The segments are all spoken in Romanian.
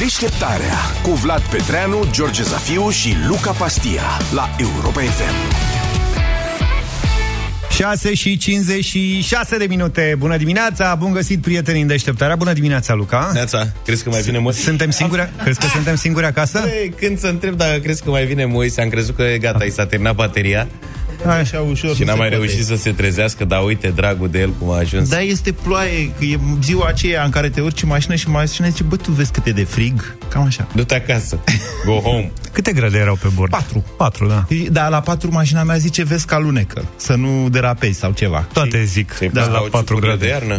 Deșteptarea cu Vlad Petreanu, George Zafiu și Luca Pastia la Europa FM. 6 și 56 de minute. Bună dimineața, bun găsit prietenii în deșteptarea. Bună dimineața, Luca. Neața, crezi că mai vine Moise? Suntem singuri? crezi că suntem singuri acasă? Băi, când să întreb dacă crezi că mai vine Moise, am crezut că e gata, i s-a terminat bateria. Așa ușor. Și n-a mai reușit să se trezească, dar uite, dragul de el cum a ajuns. Da, este ploaie, că e ziua aceea în care te urci în mașină și mașina zice, bă, tu vezi cât e de frig? Cam așa. Du-te acasă. Go home. Câte grade erau pe bord? Patru. Patru, da. Da, la patru mașina mea zice, vezi că alunecă, să nu derapezi sau ceva. Toate zic. Ți-ai Da, pus la la 4 grade. de iarnă?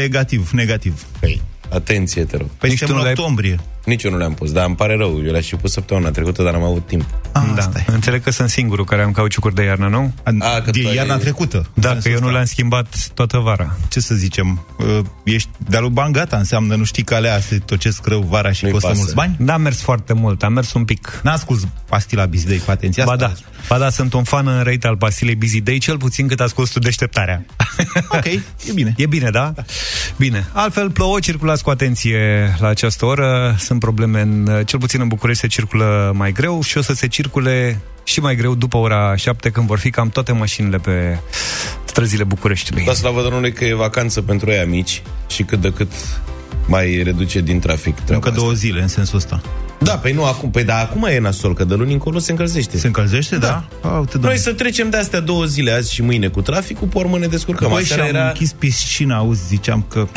Negativ, negativ. Păi, atenție, te rog. Păi Nici suntem tu în nu le-ai- octombrie. Nici eu nu le-am pus, dar îmi pare rău. Eu le-aș fi pus săptămâna trecută, dar n-am avut timp. Ah, Da, asta e. înțeleg că sunt singurul care am cauciucuri de iarnă, nu? A, că de tu ai- iarna trecută. Da, În că sensul eu nu ăsta. le-am schimbat toată vara. Ce să zicem? Uh, Ești de-a lui bani gata, înseamnă, nu știi că alea se tocesc rău vara și Nu-i costă pasă. mulți bani? Da, am mers foarte mult, am mers un pic. N-a ascult pastila Bizdei cu atenție Ba asta? da, ba da, sunt un fan înrăit al pastilei Busy Day, cel puțin cât ascult tu deșteptarea. Ok, e bine. E bine, da? Bine. Altfel, plouă, circulați cu atenție la această oră. Sunt probleme, în, cel puțin în București se circulă mai greu și o să se circule și mai greu după ora 7, când vor fi cam toate mașinile pe străzile Bucureștiului. Da, slavă Domnului că e vacanță pentru ei mici și cât de cât mai reduce din trafic treaba Încă asta. două zile în sensul ăsta. Da, păi nu acum, păi da, acum e nasol, că de luni încolo se încălzește. Se încălzește, da? da? A, uite, Noi doamne. să trecem de astea două zile, azi și mâine, cu traficul, pe urmă ne descurcăm. Păi și Aseară am era, închis piscina, auzi, ziceam că...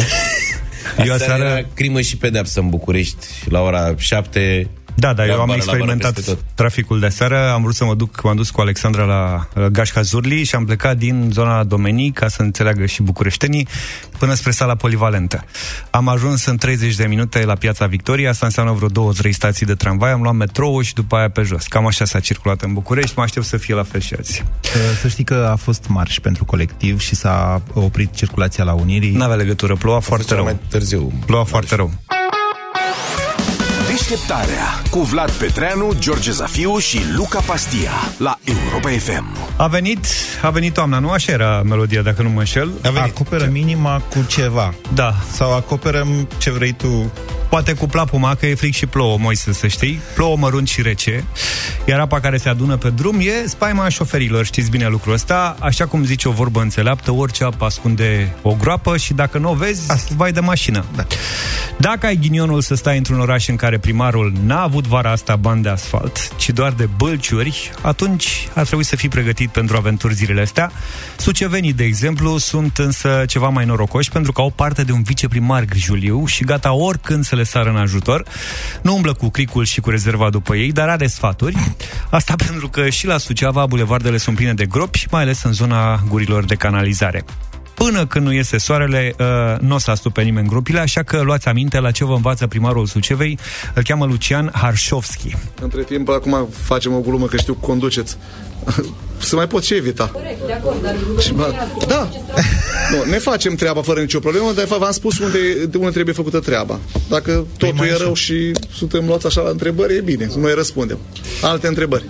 Eu aseară aseară- era crimă și pedeapsă în București, la ora 7. Da, da, eu am bară la bară experimentat peste tot. traficul de seară, am vrut să mă duc, m-am dus cu Alexandra la uh, Gașca Zurli și am plecat din zona Domenii, ca să înțeleagă și bucureștenii, până spre sala polivalentă. Am ajuns în 30 de minute la Piața Victoria, asta înseamnă vreo două, trei stații de tramvai, am luat metrou și după aia pe jos. Cam așa s-a circulat în București, mă aștept să fie la fel și azi. Să știi că a fost marș pentru colectiv și s-a oprit circulația la Unirii. N-avea legătură, ploua foarte Foarte rău. mai târziu. Ploua foarte rău. Deșteptarea cu Vlad Petreanu, George Zafiu și Luca Pastia la Europa FM. A venit, a venit toamna, nu? Așa era melodia, dacă nu mă înșel. A venit. Acoperă minima cu ceva. Da, Sau acoperăm ce vrei tu. Poate cu plapuma, că e fric și plouă, Moise, să știi. Plouă mărunt și rece. Iar apa care se adună pe drum e spaima șoferilor, știți bine lucrul ăsta. Așa cum zice o vorbă înțeleaptă, orice apă ascunde o groapă și dacă nu o vezi, Asta. vai de mașină. Da. Dacă ai ghinionul să stai într-un oraș în care primarul n-a avut vara asta bani de asfalt, ci doar de bălciuri, atunci ar trebui să fii pregătit pentru aventuri zilele astea. Sucevenii, de exemplu, sunt însă ceva mai norocoși pentru că au parte de un viceprimar grijuliu și gata oricând să le sară în ajutor. Nu umblă cu cricul și cu rezerva după ei, dar are sfaturi. Asta pentru că și la Suceava bulevardele sunt pline de gropi, mai ales în zona gurilor de canalizare. Până când nu iese soarele, uh, nu o să astupe nimeni gropile, așa că luați aminte la ce vă învață primarul Sucevei. Îl cheamă Lucian Harșovski. Între timp, acum facem o glumă că știu că conduceți. Să mai pot și evita. De acord, dar Și, bă, da. Nu, ne facem treaba fără nicio problemă, dar de fapt v-am spus unde, de unde trebuie făcută treaba. Dacă totul mai e așa. rău și suntem luați așa la întrebări, e bine, noi răspundem. Alte întrebări.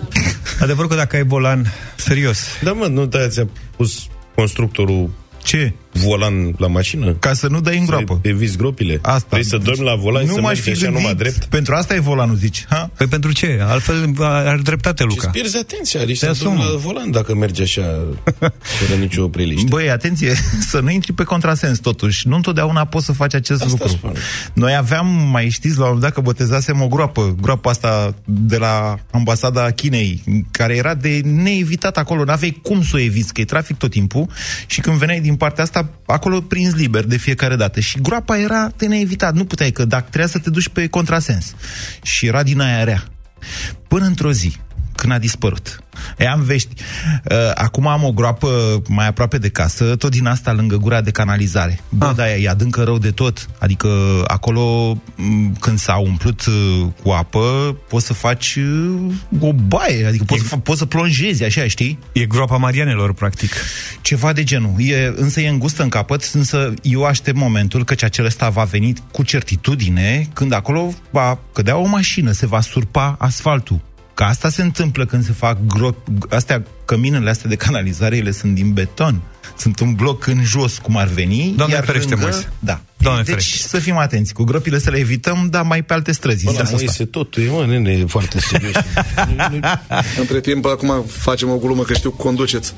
Adevărul că dacă ai volan, serios, Da, mă, nu da, ți-a pus constructorul Ce? Volan la mașină? Ca să nu dai în groapă. Să eviți gropile? Asta. Vrei să dormi la volan și nu să m-aș mergi fi așa gândit. numai drept? Pentru asta e volanul, zici. Ha? Păi pentru ce? Altfel are dreptate, Și Luca. îți pierzi atenția, riști Te să dormi asumi. la volan dacă mergi așa, fără nicio opreliște. Băi, atenție, să nu intri pe contrasens totuși. Nu întotdeauna poți să faci acest Asta lucru. spun. Noi aveam, mai știți, la un moment dat că botezasem o groapă, groapa asta de la ambasada Chinei, care era de neevitat acolo, n-aveai cum să o eviți, că e trafic tot timpul și când veneai din partea asta, acolo prins liber de fiecare dată. Și groapa era de neevitat, nu puteai, că dacă trebuia să te duci pe contrasens. Și era din aia rea. Până într-o zi, când a dispărut. E, am vești. Uh, acum am o groapă mai aproape de casă, tot din asta lângă gura de canalizare. Bă, Ah. da, e adâncă rău de tot. Adică acolo, m, când s-a umplut uh, cu apă, poți să faci uh, o baie, adică poți, să, fa- poți să plonjezi, așa, știi? E groapa Marianelor, practic. Ceva de genul. E, însă e îngustă în capăt, însă eu aștept momentul că acel ăsta va veni cu certitudine când acolo va cădea o mașină, se va surpa asfaltul. Că asta se întâmplă când se fac gropi, astea, căminele astea de canalizare, ele sunt din beton. Sunt un bloc în jos, cum ar veni. Doamne iar ferește, lângă, Moise. Da. Doamne deci ferește. să fim atenți. Cu gropile să le evităm, dar mai pe alte străzi. Bă, în la sensul ăsta. Moise totul e, mă, nene, e foarte serios. Între timp, acum facem o glumă că știu că conduceți.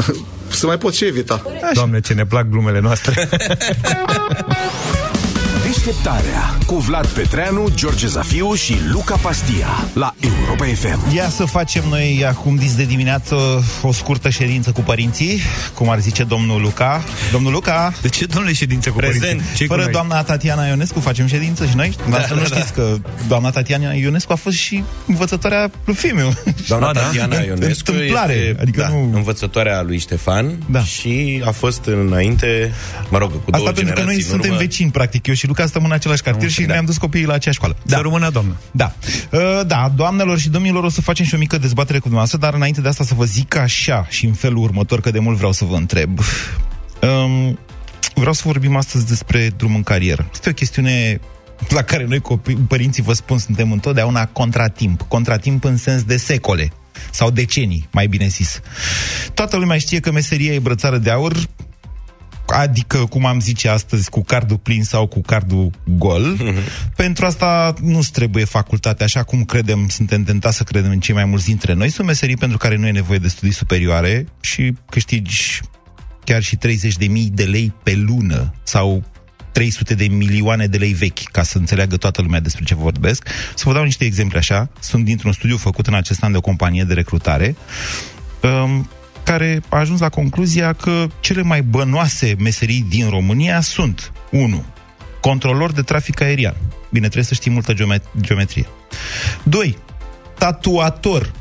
să mai pot și evita. Doamne, ce ne plac glumele noastre. Deșteptarea cu Vlad Petreanu, George Zafiu și Luca Pastia la Europa FM. Ia să facem noi acum dis de dimineață o scurtă ședință cu părinții, cum ar zice domnul Luca. Domnul Luca, De ce, domnule, ședințe cu Prezent. părinții? Ce-i cu fără noi? doamna Tatiana Ionescu facem ședință și noi? Da, să nu știți că doamna Tatiana Ionescu a fost și învățătoarea lui Fimiu. Doamna Ah, da? Tatiana Ionescu Întâmplare, este adică da, nu- învățătoarea lui Ștefan Da. și a fost înainte, mă rog, cu două Asta pentru că noi generații în suntem urmă. vecini, practic. Eu și Luca stăm în același cartier și da. ne-am dus copiii la aceeași școală. Să rămână, doamnă. Da. Uh, da, doamnelor și domnilor, o să facem și o mică dezbatere cu dumneavoastră, dar înainte de asta să vă zic așa și în felul următor, că de mult vreau să vă întreb. Um, vreau să vorbim astăzi despre drum în carieră. Este o chestiune la care noi, copii, părinții, vă spun, suntem întotdeauna contratimp. Contratimp în sens de secole sau decenii, mai bine zis. Toată lumea știe că meseria e brățară de aur, adică, cum am zice astăzi, cu cardul plin sau cu cardul gol. Pentru asta nu trebuie facultate, așa cum credem, suntem tentați să credem în cei mai mulți dintre noi. Sunt meserii pentru care nu e nevoie de studii superioare și câștigi chiar și 30 de mii de lei pe lună sau 300 de milioane de lei vechi, ca să înțeleagă toată lumea despre ce vorbesc. Să vă dau niște exemple așa. Sunt dintr-un studiu făcut în acest an de o companie de recrutare um, care a ajuns la concluzia că cele mai bănoase meserii din România sunt 1. Controlor de trafic aerian. Bine, trebuie să știi multă geomet- geometrie. 2. Tatuator.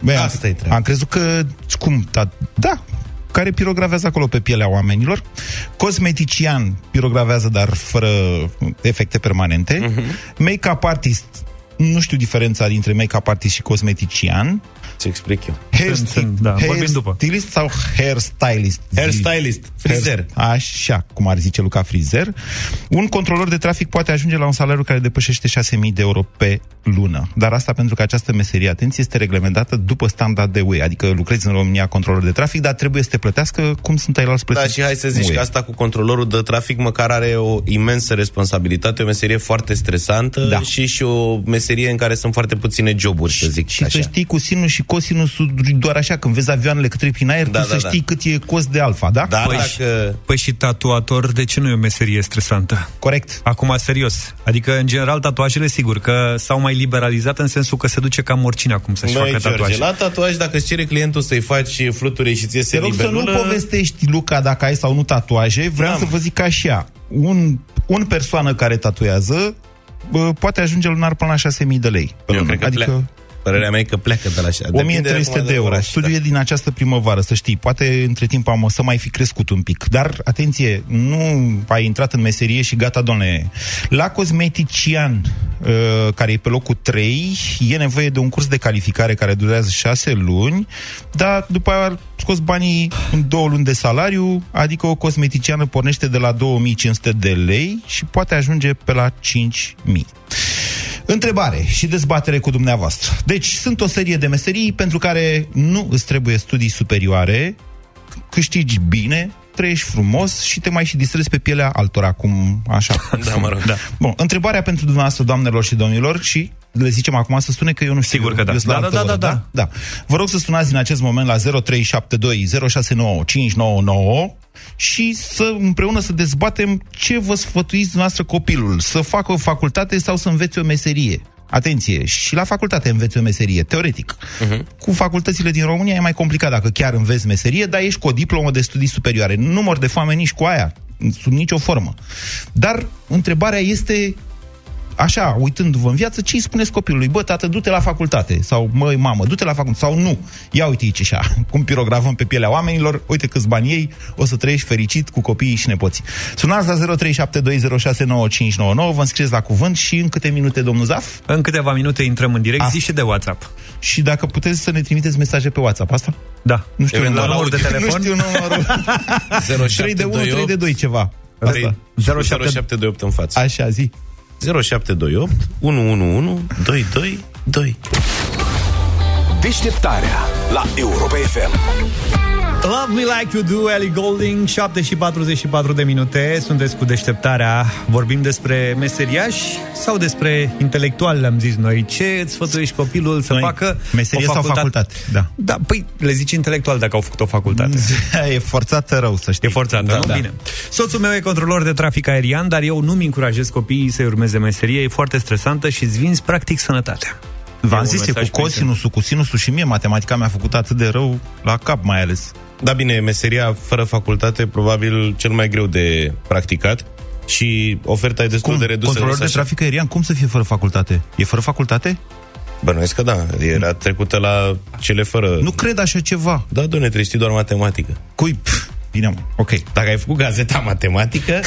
Băi, am- Asta e treaba. Am crezut că... Cum? Ta- da, care pirogravează acolo pe pielea oamenilor. Cosmetician pirogravează, dar fără efecte permanente. Uh-huh. Make-up artist, nu știu diferența dintre make-up artist și cosmetician. Ți explic eu. Hair, Sunt- sunt- da, vorbim după. Stylist sau hairstylist? Hairstylist, frizer. Așa, cum ar zice Luca Frizer. Un controlor de trafic poate ajunge la un salariu care depășește 6.000 de euro pe lună. Dar asta pentru că această meserie, atenție, este reglementată după standard de UE. Adică lucrezi în România controlor de trafic, dar trebuie să te plătească cum sunt ai alți Da, plătiți. și hai să zici UE. că asta cu controlorul de trafic măcar are o imensă responsabilitate, o meserie foarte stresantă Da. și și o meserie în care sunt foarte puține joburi, să zic Și așa. să știi cu sinus și cosinusul doar așa, când vezi avioanele că trec prin aer, Da, tu da, să da. știi cât e cost de alfa, da? Da, Păi dacă... Păi și tatuator, de ce nu e o meserie stresantă? Corect. Acum, serios. Adică, în general, tatuajele, sigur, că s-au mai liberalizat în sensul că se duce cam oricine acum să-și Băi, facă George, tatuaje. la tatuaj, dacă îți cere clientul să-i faci fluturi și ți iese Te rog să nu libelulă... povestești, Luca, dacă ai sau nu tatuaje. Vreau Da. să vă zic așa. Un, un persoană care tatuează bă, poate ajunge lunar până la 6.000 de lei. pe Eu lună. cred că adică pleacă. Părerea mea e că pleacă de la așa. Depinde 1300 acum de euro. oraș, Studiul da. e din această primăvară, să știi. Poate între timp am o să mai fi crescut un pic. Dar, atenție, nu ai intrat în meserie și gata, domnule. La cosmetician, uh, care e pe locul 3, e nevoie de un curs de calificare care durează 6 luni, dar după aia scos banii în două luni de salariu, adică o cosmeticiană pornește de la 2500 de lei și poate ajunge pe la 5000. Întrebare și dezbatere cu dumneavoastră. Deci, sunt o serie de meserii pentru care nu îți trebuie studii superioare, câștigi bine, trăiești frumos și te mai și distrezi pe pielea altora, cum așa. Da, mă rog. Da. Bun, întrebarea pentru dumneavoastră, doamnelor și domnilor, și le zicem acum să spune că eu nu știu. Sigur că da. eu sunt la Da, altă da, da, oră, da, da. da. Vă rog să sunați din acest moment la 0372 069 599 și să împreună să dezbatem ce vă sfătuiți dumneavoastră copilul, să facă o facultate sau să învețe o meserie. Atenție, și la facultate înveți o meserie, teoretic. Uh-huh. Cu facultățile din România e mai complicat dacă chiar înveți meserie, dar ești cu o diplomă de studii superioare. Nu mor de foame nici cu aia, sub nicio formă. Dar întrebarea este așa, uitându-vă în viață, ce îi spuneți copilului? Bă, tată, du-te la facultate. Sau, măi, mamă, du-te la facultate. Sau nu. Ia uite aici așa, cum pirogravăm pe pielea oamenilor, uite câți bani ei, o să trăiești fericit cu copiii și nepoții. Sunați la 0372069599, vă înscrieți la cuvânt și în câte minute, domnul Zaf? În câteva minute intrăm în direct, Ah. zi și de WhatsApp. Și dacă puteți să ne trimiteți mesaje pe WhatsApp, asta? Da. Nu știu, Eventual numărul la de audio. telefon. Nu știu numărul. 3 de 1, 3 de 2, ceva. Asta. 0728 în față. Așa, zi. 0728 111 222 Deșteptarea la Europa FM. Love Me Like You Do, Ellie Golding, 7 și 44 de minute, sunteți cu deșteptarea, vorbim despre meseriași sau despre intelectual, le-am zis noi. Ce îți sfătuiești copilul să Noi, facă meserie o sau facultate, da. Da, păi le zici intelectual dacă au făcut o facultate. e forțat rău, să știi. E forțată, Da, nu? da. Bine. Soțul meu e controlor de trafic aerian, dar eu nu-mi încurajez copiii să urmeze meserie, e foarte stresantă și îți vinzi practic sănătatea. V-am un zis, e mesaj cu cosinusul, cu sinusul și mie matematica mi-a făcut atât de rău la cap mai ales. Da, bine, meseria fără facultate probabil cel mai greu de practicat și oferta e destul Cum? de redusă. Controlor însă de așa. trafic aerian, cum să fie fără facultate? E fără facultate? Bănuiesc că da, era trecută la cele fără... Nu cred așa ceva. Da, doamne, trebuie știi doar matematică. Cui? Pf, Bine, mă. ok. Dacă ai făcut gazeta matematică,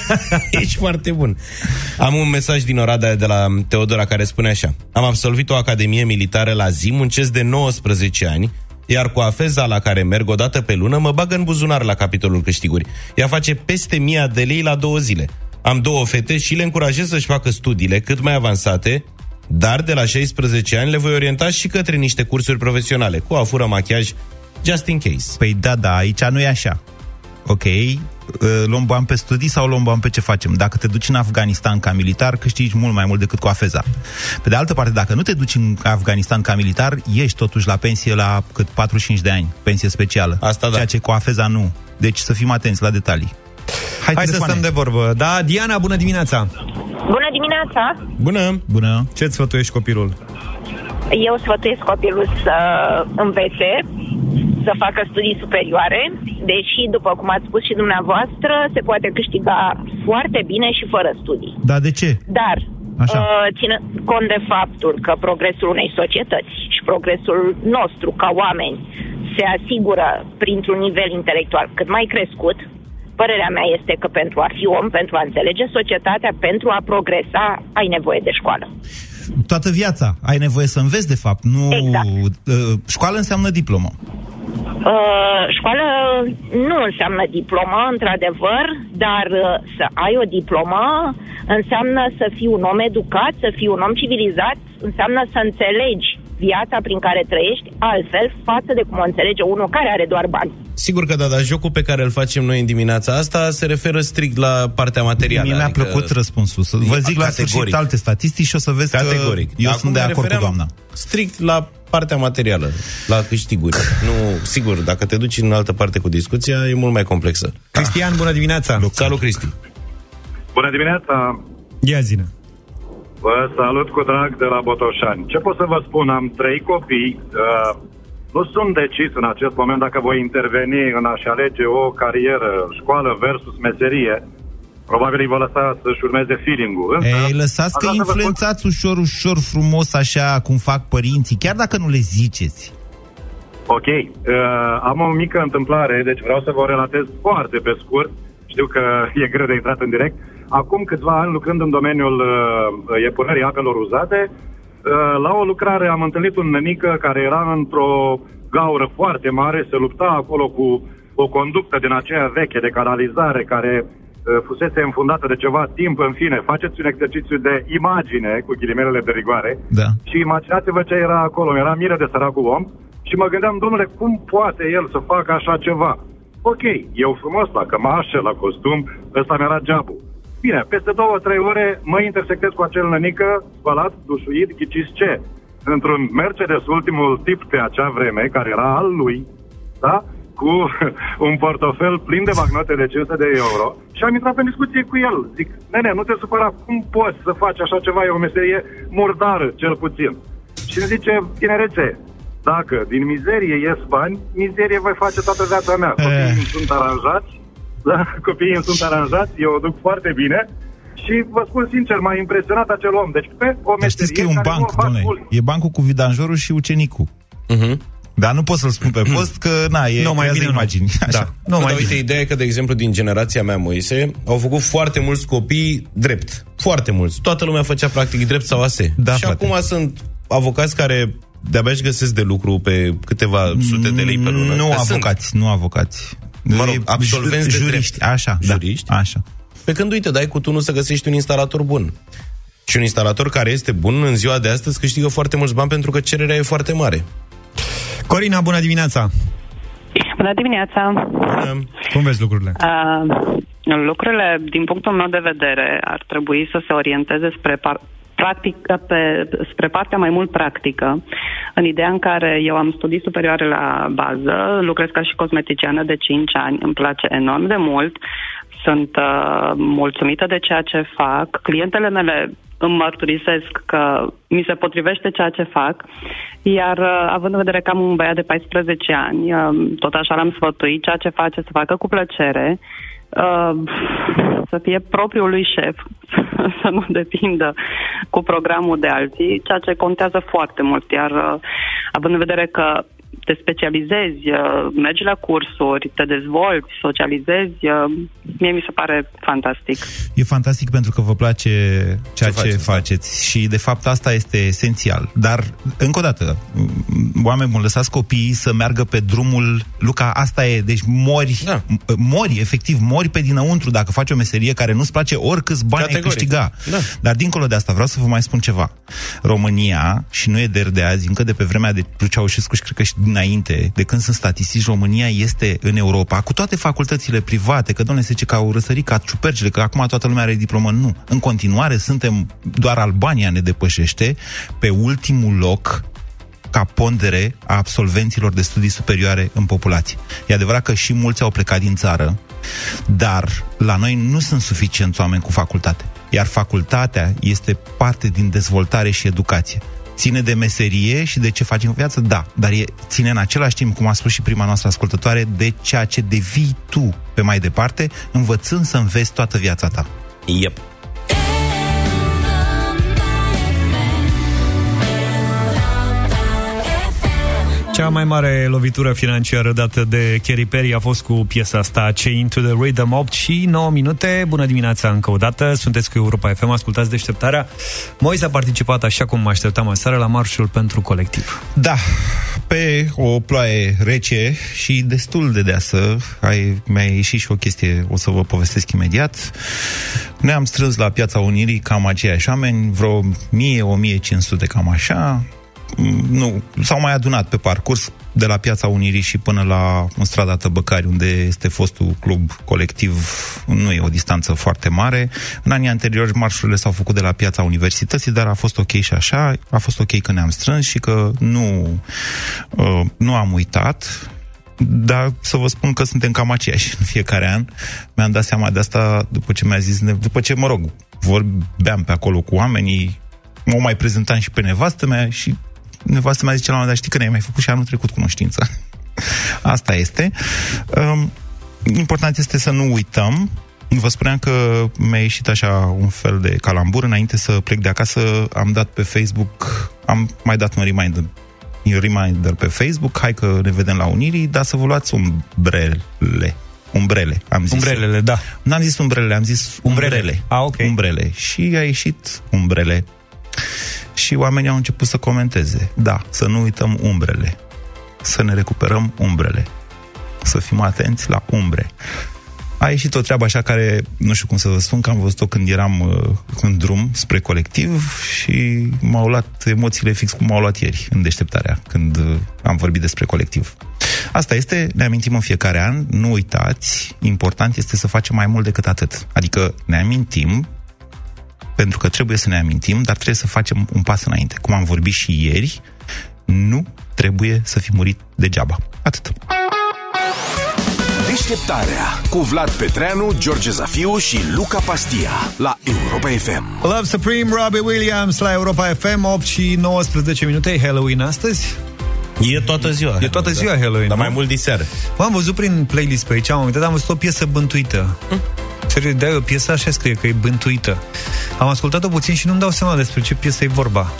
ești foarte bun. Am un mesaj din Oradea de la Teodora care spune așa. Am absolvit o academie militară la zi, muncesc de 19 ani, iar cu afeza la care merg o dată pe lună, mă bag în buzunar la capitolul câștiguri. Ea face peste 1000 de lei la două zile. Am două fete și le încurajez să-și facă studiile cât mai avansate, dar de la 16 ani le voi orienta și către niște cursuri profesionale, cu afură, machiaj, just in case. Păi da, da, aici nu e așa. Ok, uh, luăm bani pe studii sau luăm bani pe ce facem? Dacă te duci în Afganistan ca militar, câștigi mult mai mult decât cu afeza. Pe de altă parte, dacă nu te duci în Afganistan ca militar, ești totuși la pensie la cât 45 de ani, pensie specială. Asta da. Ceea ce cu afeza nu. Deci să fim atenți la detalii. Hai, Hai să telefoane. stăm de vorbă. Da, Diana, bună dimineața! Bună dimineața! Bună! Bună! Ce-ți sfătuiești copilul? Eu sfătuiesc copilul să învețe, să facă studii superioare, deși, după cum ați spus și dumneavoastră, se poate câștiga foarte bine și fără studii. Dar de ce? Dar, Așa. uh, țină cont de faptul că progresul unei societăți și progresul nostru ca oameni se asigură printr-un nivel intelectual cât mai crescut, părerea mea este că pentru a fi om, pentru a înțelege societatea, pentru a progresa, ai nevoie de școală. Toată viața ai nevoie să înveți, de fapt. Nu... Exact. Uh, Școală înseamnă diplomă. Uh, școală nu înseamnă diplomă, într-adevăr, dar uh, să ai o diplomă înseamnă să fii un om educat, să fii un om civilizat, înseamnă să înțelegi viața prin care trăiești altfel față de cum o înțelege unul care are doar bani. Sigur că da, dar jocul pe care îl facem noi în dimineața asta se referă strict la partea materială. Mie mi-a adică- plăcut răspunsul. Să vă zic la Categoric. sfârșit alte statistici și o să vezi Categoric. că eu Acum sunt de ne acord cu refeream doamna. Strict la partea materială, la câștiguri. Nu, sigur, dacă te duci în altă parte cu discuția, e mult mai complexă. Cristian, bună dimineața! Salut, Cristi! Bună dimineața! Ia zine. Vă salut cu drag de la Botoșani. Ce pot să vă spun? Am trei copii. Uh, nu sunt decis în acest moment dacă voi interveni în a-și alege o carieră, școală versus meserie. Probabil îi vă lăsa să-și urmeze feeling-ul. Însă, Ei, lăsați aș că vrea să vă spun- influențați ușor, ușor, frumos, așa cum fac părinții, chiar dacă nu le ziceți. Ok. Uh, am o mică întâmplare, deci vreau să vă o relatez foarte pe scurt. Știu că e greu de intrat în direct. Acum câțiva ani, lucrând în domeniul uh, epurării apelor uzate, uh, la o lucrare am întâlnit un nenică care era într-o gaură foarte mare, se lupta acolo cu o conductă din aceea veche de canalizare care uh, fusese înfundată de ceva timp, în fine, faceți un exercițiu de imagine, cu ghilimelele de rigoare, Da. și imaginați-vă ce era acolo. Era mire de săracul om și mă gândeam, domnule, cum poate el să facă așa ceva? Ok, eu frumos la cămașă, la costum, ăsta mi-era geabul. Bine, peste două, trei ore mă intersectez cu acel nănică, spălat, dușuit, ghiciți ce? Într-un Mercedes ultimul tip pe acea vreme, care era al lui, da? Cu un portofel plin de bagnote de 500 de euro și am intrat în discuție cu el. Zic, nene, nu te supăra, cum poți să faci așa ceva? E o meserie murdară, cel puțin. Și îmi zice, tinerețe, dacă din mizerie ies bani, mizerie voi face toată viața mea. Copiii îmi sunt aranjați, da? copiii îmi sunt aranjați, eu o duc foarte bine și vă spun sincer, m-a impresionat acel om. Deci pe o Dar știți că meserie e un care nu banc, o fac domnule. mulți. E bancul cu vidanjorul și ucenicul. Uh-huh. Dar nu pot să-l spun pe post, că, na, e Nu, mai creează bine nu. imagini. Așa. Da. Nu, Nu, mai dar uite, bine. ideea e că, de exemplu, din generația mea, Moise, au făcut foarte mulți copii drept. Foarte mulți. Toată lumea făcea practic drept sau ase. Da, și frate. acum sunt avocați care de-abia își găsesc de lucru pe câteva sute de lei pe lună. Nu Că sunt. avocați, nu avocați. Mă rog, E absolvenți de juriști, drept. așa, Juriști? Da, așa. Pe când, uite, dai cu tunul să găsești un instalator bun. Și un instalator care este bun în ziua de astăzi câștigă foarte mulți bani pentru că cererea e foarte mare. Corina, bună dimineața! Bună dimineața! Cum vezi lucrurile? Uh, lucrurile, din punctul meu de vedere, ar trebui să se orienteze spre par- practică pe, spre partea mai mult practică, în ideea în care eu am studii superioare la bază, lucrez ca și cosmeticiană de 5 ani, îmi place enorm de mult, sunt uh, mulțumită de ceea ce fac, clientele mele îmi mărturisesc că mi se potrivește ceea ce fac, iar uh, având în vedere că am un băiat de 14 ani, uh, tot așa l-am sfătuit, ceea ce face să facă cu plăcere, uh, să fie propriul lui șef, să nu depindă cu programul de alții, ceea ce contează foarte mult, iar uh, având în vedere că te specializezi, uh, mergi la cursuri, te dezvolți, socializezi, uh, mie mi se pare fantastic. E fantastic pentru că vă place ceea ce, ce faceți, faceți da. și de fapt asta este esențial. Dar, încă o dată, oameni buni, lăsați copiii să meargă pe drumul... Luca, asta e, deci mori, da. mori, efectiv, mori pe dinăuntru dacă faci o meserie care nu-ți place oricâți bani Categoric. ai câștiga. Da. Dar dincolo de asta vreau să vă mai spun ceva. România, și nu e de, de azi, încă de pe vremea de Ceaușescu și cred că și dinainte, de când sunt statistici, România este în Europa, cu toate facultățile private, că doamne se zice că au răsărit ca ciupercile, că acum toată lumea are diplomă. Nu. În continuare suntem, doar Albania ne depășește, pe ultimul loc ca pondere a absolvenților de studii superioare în populație. E adevărat că și mulți au plecat din țară, dar la noi nu sunt suficienți oameni cu facultate. Iar facultatea este parte din dezvoltare și educație. Ține de meserie și de ce faci în viață? Da, dar e, ține în același timp, cum a spus și prima noastră ascultătoare, de ceea ce devii tu pe mai departe, învățând să înveți toată viața ta. Yep. Cea mai mare lovitură financiară dată de Kerry Perry a fost cu piesa asta Chain to the Rhythm 8 și 9 minute. Bună dimineața încă o dată, sunteți cu Europa FM, ascultați deșteptarea. Moise a participat așa cum mă așteptam aseară la marșul pentru colectiv. Da, pe o ploaie rece și destul de deasă, ai, mi-a ieșit și o chestie, o să vă povestesc imediat. Ne-am strâns la Piața Unirii cam aceiași oameni, vreo 1000-1500 cam așa, nu, s-au mai adunat pe parcurs de la Piața Unirii și până la în strada Tăbăcari, unde este fostul club colectiv, nu e o distanță foarte mare. În anii anteriori marșurile s-au făcut de la Piața Universității, dar a fost ok și așa, a fost ok că ne-am strâns și că nu, uh, nu am uitat, dar să vă spun că suntem cam aceiași în fiecare an. Mi-am dat seama de asta după ce mi-a zis, după ce, mă rog, vorbeam pe acolo cu oamenii, mă mai prezentam și pe nevastă mea și nevastă mea zice la un moment dat, știi că ne-ai mai făcut și anul trecut cunoștință. Asta este. Um, important este să nu uităm Vă spuneam că mi-a ieșit așa un fel de calambur. Înainte să plec de acasă, am dat pe Facebook, am mai dat un reminder, un reminder pe Facebook, hai că ne vedem la Unirii, dar să vă luați umbrele. Umbrele, am zis. Umbrelele, da. N-am zis umbrele, am zis umbrele. umbrele. Ah, ok. Umbrele. Și a ieșit umbrele și oamenii au început să comenteze. Da, să nu uităm umbrele. Să ne recuperăm umbrele. Să fim atenți la umbre. A ieșit o treabă așa care, nu știu cum să vă spun, că am văzut-o când eram uh, în drum spre colectiv și m-au luat emoțiile fix cum m-au luat ieri, în deșteptarea, când uh, am vorbit despre colectiv. Asta este, ne amintim în fiecare an, nu uitați, important este să facem mai mult decât atât. Adică ne amintim pentru că trebuie să ne amintim, dar trebuie să facem un pas înainte. Cum am vorbit și ieri, nu trebuie să fi murit degeaba. Atât. Deșteptarea cu Vlad Petreanu, George Zafiu și Luca Pastia la Europa FM. Love Supreme, Robbie Williams la Europa FM, 8 și 19 minute. Halloween astăzi? E toată ziua. E toată ziua Halloween. Dar mai mult diseară. am văzut prin playlist pe aici, am uitat, am văzut o piesă bântuită. Hm? Serios, de o piesă așa scrie, că e bântuită. Am ascultat-o puțin și nu-mi dau seama despre ce piesă e vorba.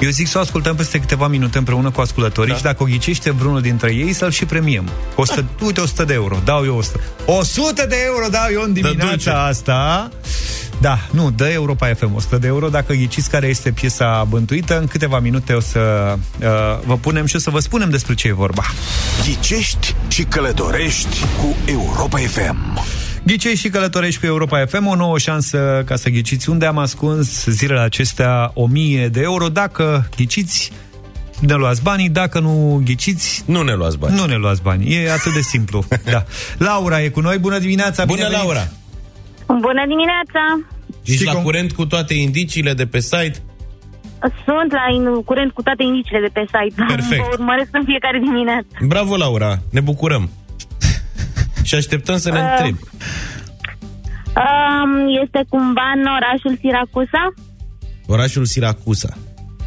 Eu zic să o ascultăm peste câteva minute împreună cu ascultătorii da. și dacă o ghicește vreunul dintre ei, să-l și premiem. 100, da. Uite, 100 de euro. Dau eu 100. 100 de euro dau eu în dimineața asta. Da, nu, dă Europa FM 100 de euro. Dacă ghiciți care este piesa bântuită, în câteva minute o să uh, vă punem și o să vă spunem despre ce e vorba. Ghicești și călătorești cu Europa FM. Ghicei și călătorești cu Europa FM, o nouă șansă ca să ghiciți unde am ascuns zilele acestea 1000 de euro. Dacă ghiciți, ne luați banii, dacă nu ghiciți, Nu ne luați bani. nu ne luați bani. E atât de simplu. da. Laura e cu noi, bună dimineața! Bună, bine venit! Laura! Bună dimineața! Ești Știi la cum- curent cu toate indiciile de pe site? Sunt la in, curent cu toate indiciile de pe site. Perfect. Vă urmăresc în fiecare dimineață. Bravo, Laura! Ne bucurăm! Și așteptăm să ne Uh, întrebi. Um, este cumva în orașul Siracusa? Orașul Siracusa.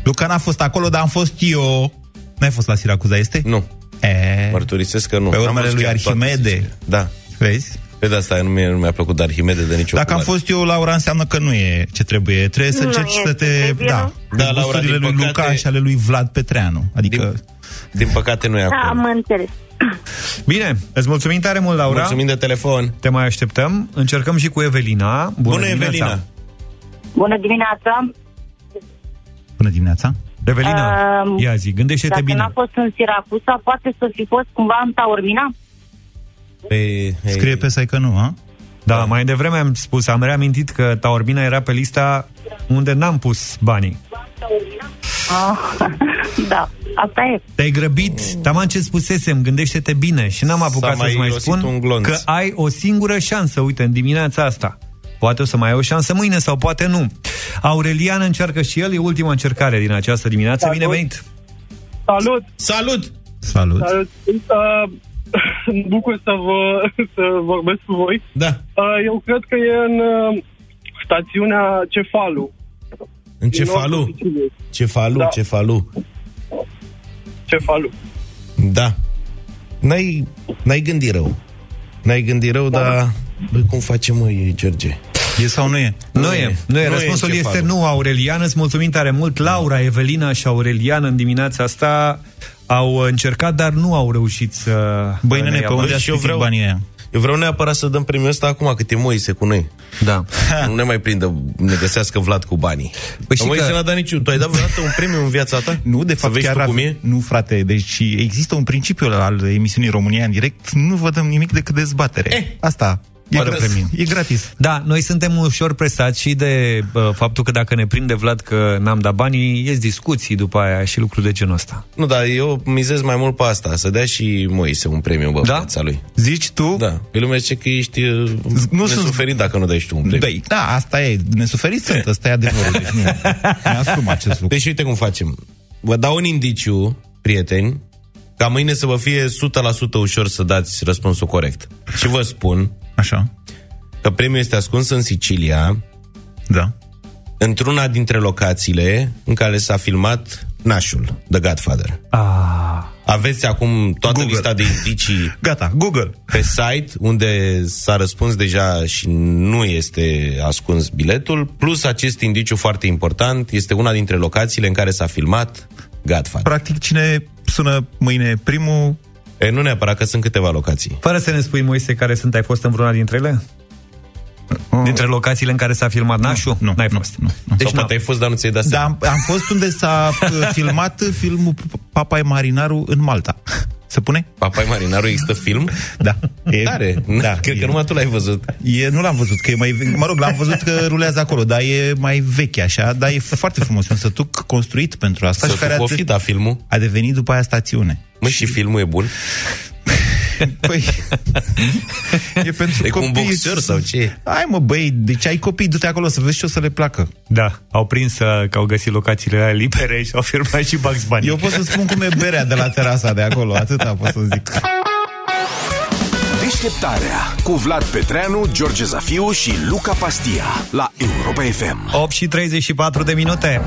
Luca n-a fost acolo, dar am fost eu. N-ai fost la Siracuza, este? Nu. E, Mărturisesc că nu. Pe N-am urmele văzut lui chiar toate Arhimede. Sicilii. Da. vezi? Pe de asta nu mi-a, nu mi-a plăcut de Arhimede de nicio Dacă am culoare. fost eu, Laura, înseamnă că nu e ce trebuie. Trebuie să Nu încerci este, să te... trebuie, Da, nu? Da, da Laura, din lui păcate- Luca și ale lui Vlad Petreanu. Adică... Din, din păcate nu e Da, acolo. am înțeles. Bine, îți mulțumim tare mult, Laura. Mulțumim de telefon. Te mai așteptăm. Încercăm și cu Evelina. Bună, Bună, dimineața. Evelina. Bună dimineața! Bună dimineața! Evelina, Um, ia zi, gândește-te Dacă bine. n-a fost în Siracusa, poate să fi fost cumva în Taormina? Pe, hei, Scrie pe site că nu, a? Da, mai devreme am spus, am reamintit că Taormina era pe lista unde n-am pus banii. Ah, da, asta e. Te-ai grăbit, taman ce spusesem, gândește-te bine și n-am apucat S-a mai să-ți mai irosit spun un glonț. că ai o singură șansă, uite, în dimineața asta. Poate o să mai ai o șansă mâine sau poate nu. Aurelian încearcă și el, e ultima încercare din această dimineață. Bine venit! Salut! Salut! Salut! Salut! Uh, Îmi bucur să, vă, să vorbesc cu voi. Da. Uh, eu cred că e în uh, stațiunea Cefalu. În din nordul Cefalu. Siciliei. Cefalu, Da. Cefalu. Cefalu. Da. N-ai, n-ai gândit rău. N-ai gândit rău, dar... Băi, cum facem, măi, George? E sau nu e? Nu, e, nu e. Nu e Răspunsul în este cefalul. nu, Aurelian. Îți mulțumim tare mult. Laura, Evelina și Aurelian în dimineața asta au încercat, dar nu au reușit să... Băi, ne nene, ia pe unde bani. ați și eu primit vreau- banii aia? Eu vreau neapărat să dăm premiul ăsta acum, cât e Moise cu noi. Da. nu ne mai prindă, ne găsească Vlad cu banii. Păi Păi și Moise că- n-a dat niciun. Tu ai dat vreodată un premiu în viața ta? Nu, de Să fapt vezi chiar tu cum ave- e? Nu, frate, deci există un principiu al emisiunii România în direct, nu vă dăm nimic decât dezbatere. Eh, Asta. E, fără gratis. premiu. e gratis. Da, noi suntem ușor presați și de uh, faptul că dacă ne prinde Vlad că n-am dat banii, ies discuții după aia și lucruri de genul ăsta. Nu, dar eu mizez mai mult pe asta, să dea și Moise un premiu, bă, Da? viața lui. Zici tu? Da. Pe lumea zice că ești uh, Nu sunt- nesuferit dacă nu dai și tu un premiu. Da, da, asta e. Nesuferiți sunt, ăsta e adevărul. Deci nu. Mi-asum acest lucru. Deci uite cum facem. Vă dau un indiciu, prieteni, ca mâine să vă fie 100% ușor să dați răspunsul corect. Și vă spun Așa. că premiul este ascuns în Sicilia, Da. într-una dintre locațiile în care s-a filmat Nașul, The Godfather. Ah. Aveți acum toată Google. lista de indicii Gata, Google. pe site, unde s-a răspuns deja și nu este ascuns biletul, plus acest indiciu foarte important, este una dintre locațiile în care s-a filmat Godfather. Practic, cine sună mâine primul, E, nu neapărat că sunt câteva locații. Fără să ne spui, Moise, care sunt, ai fost în vreuna dintre ele? Dintre locațiile în care s-a filmat Nașu? nu, N-ai nu, fost. nu, nu. Deci Sau poate ai fost, dar nu ți-ai dat Da, seama. am, am fost unde s-a uh, filmat filmul Papai Marinaru în Malta. Se pune? Papai Marinaru există film? Da. E, Tare. Da. Cred e, că numai tu l-ai văzut. E, nu l-am văzut, că e mai vechi. Mă rog, l-am văzut că rulează acolo, dar e mai vechi așa, dar e foarte frumos. E un sătuc construit pentru asta Să și care tu a, fi, da, filmul. a devenit după aia stațiune. Mă, și filmul e bun? Păi, e pentru E cu un copii. boxer sau ce? Hai mă, băi, deci ai copii, du-te acolo să vezi ce o să le placă. Da, au prins uh, că au găsit locațiile alea libere și au filmat și Bugs Bunny. Eu pot să spun cum e berea de la terasa de acolo, atâta pot să zic. Deșteptarea cu Vlad Petreanu, George Zafiu și Luca Pastia la Europa FM. 8 și 34 de minute.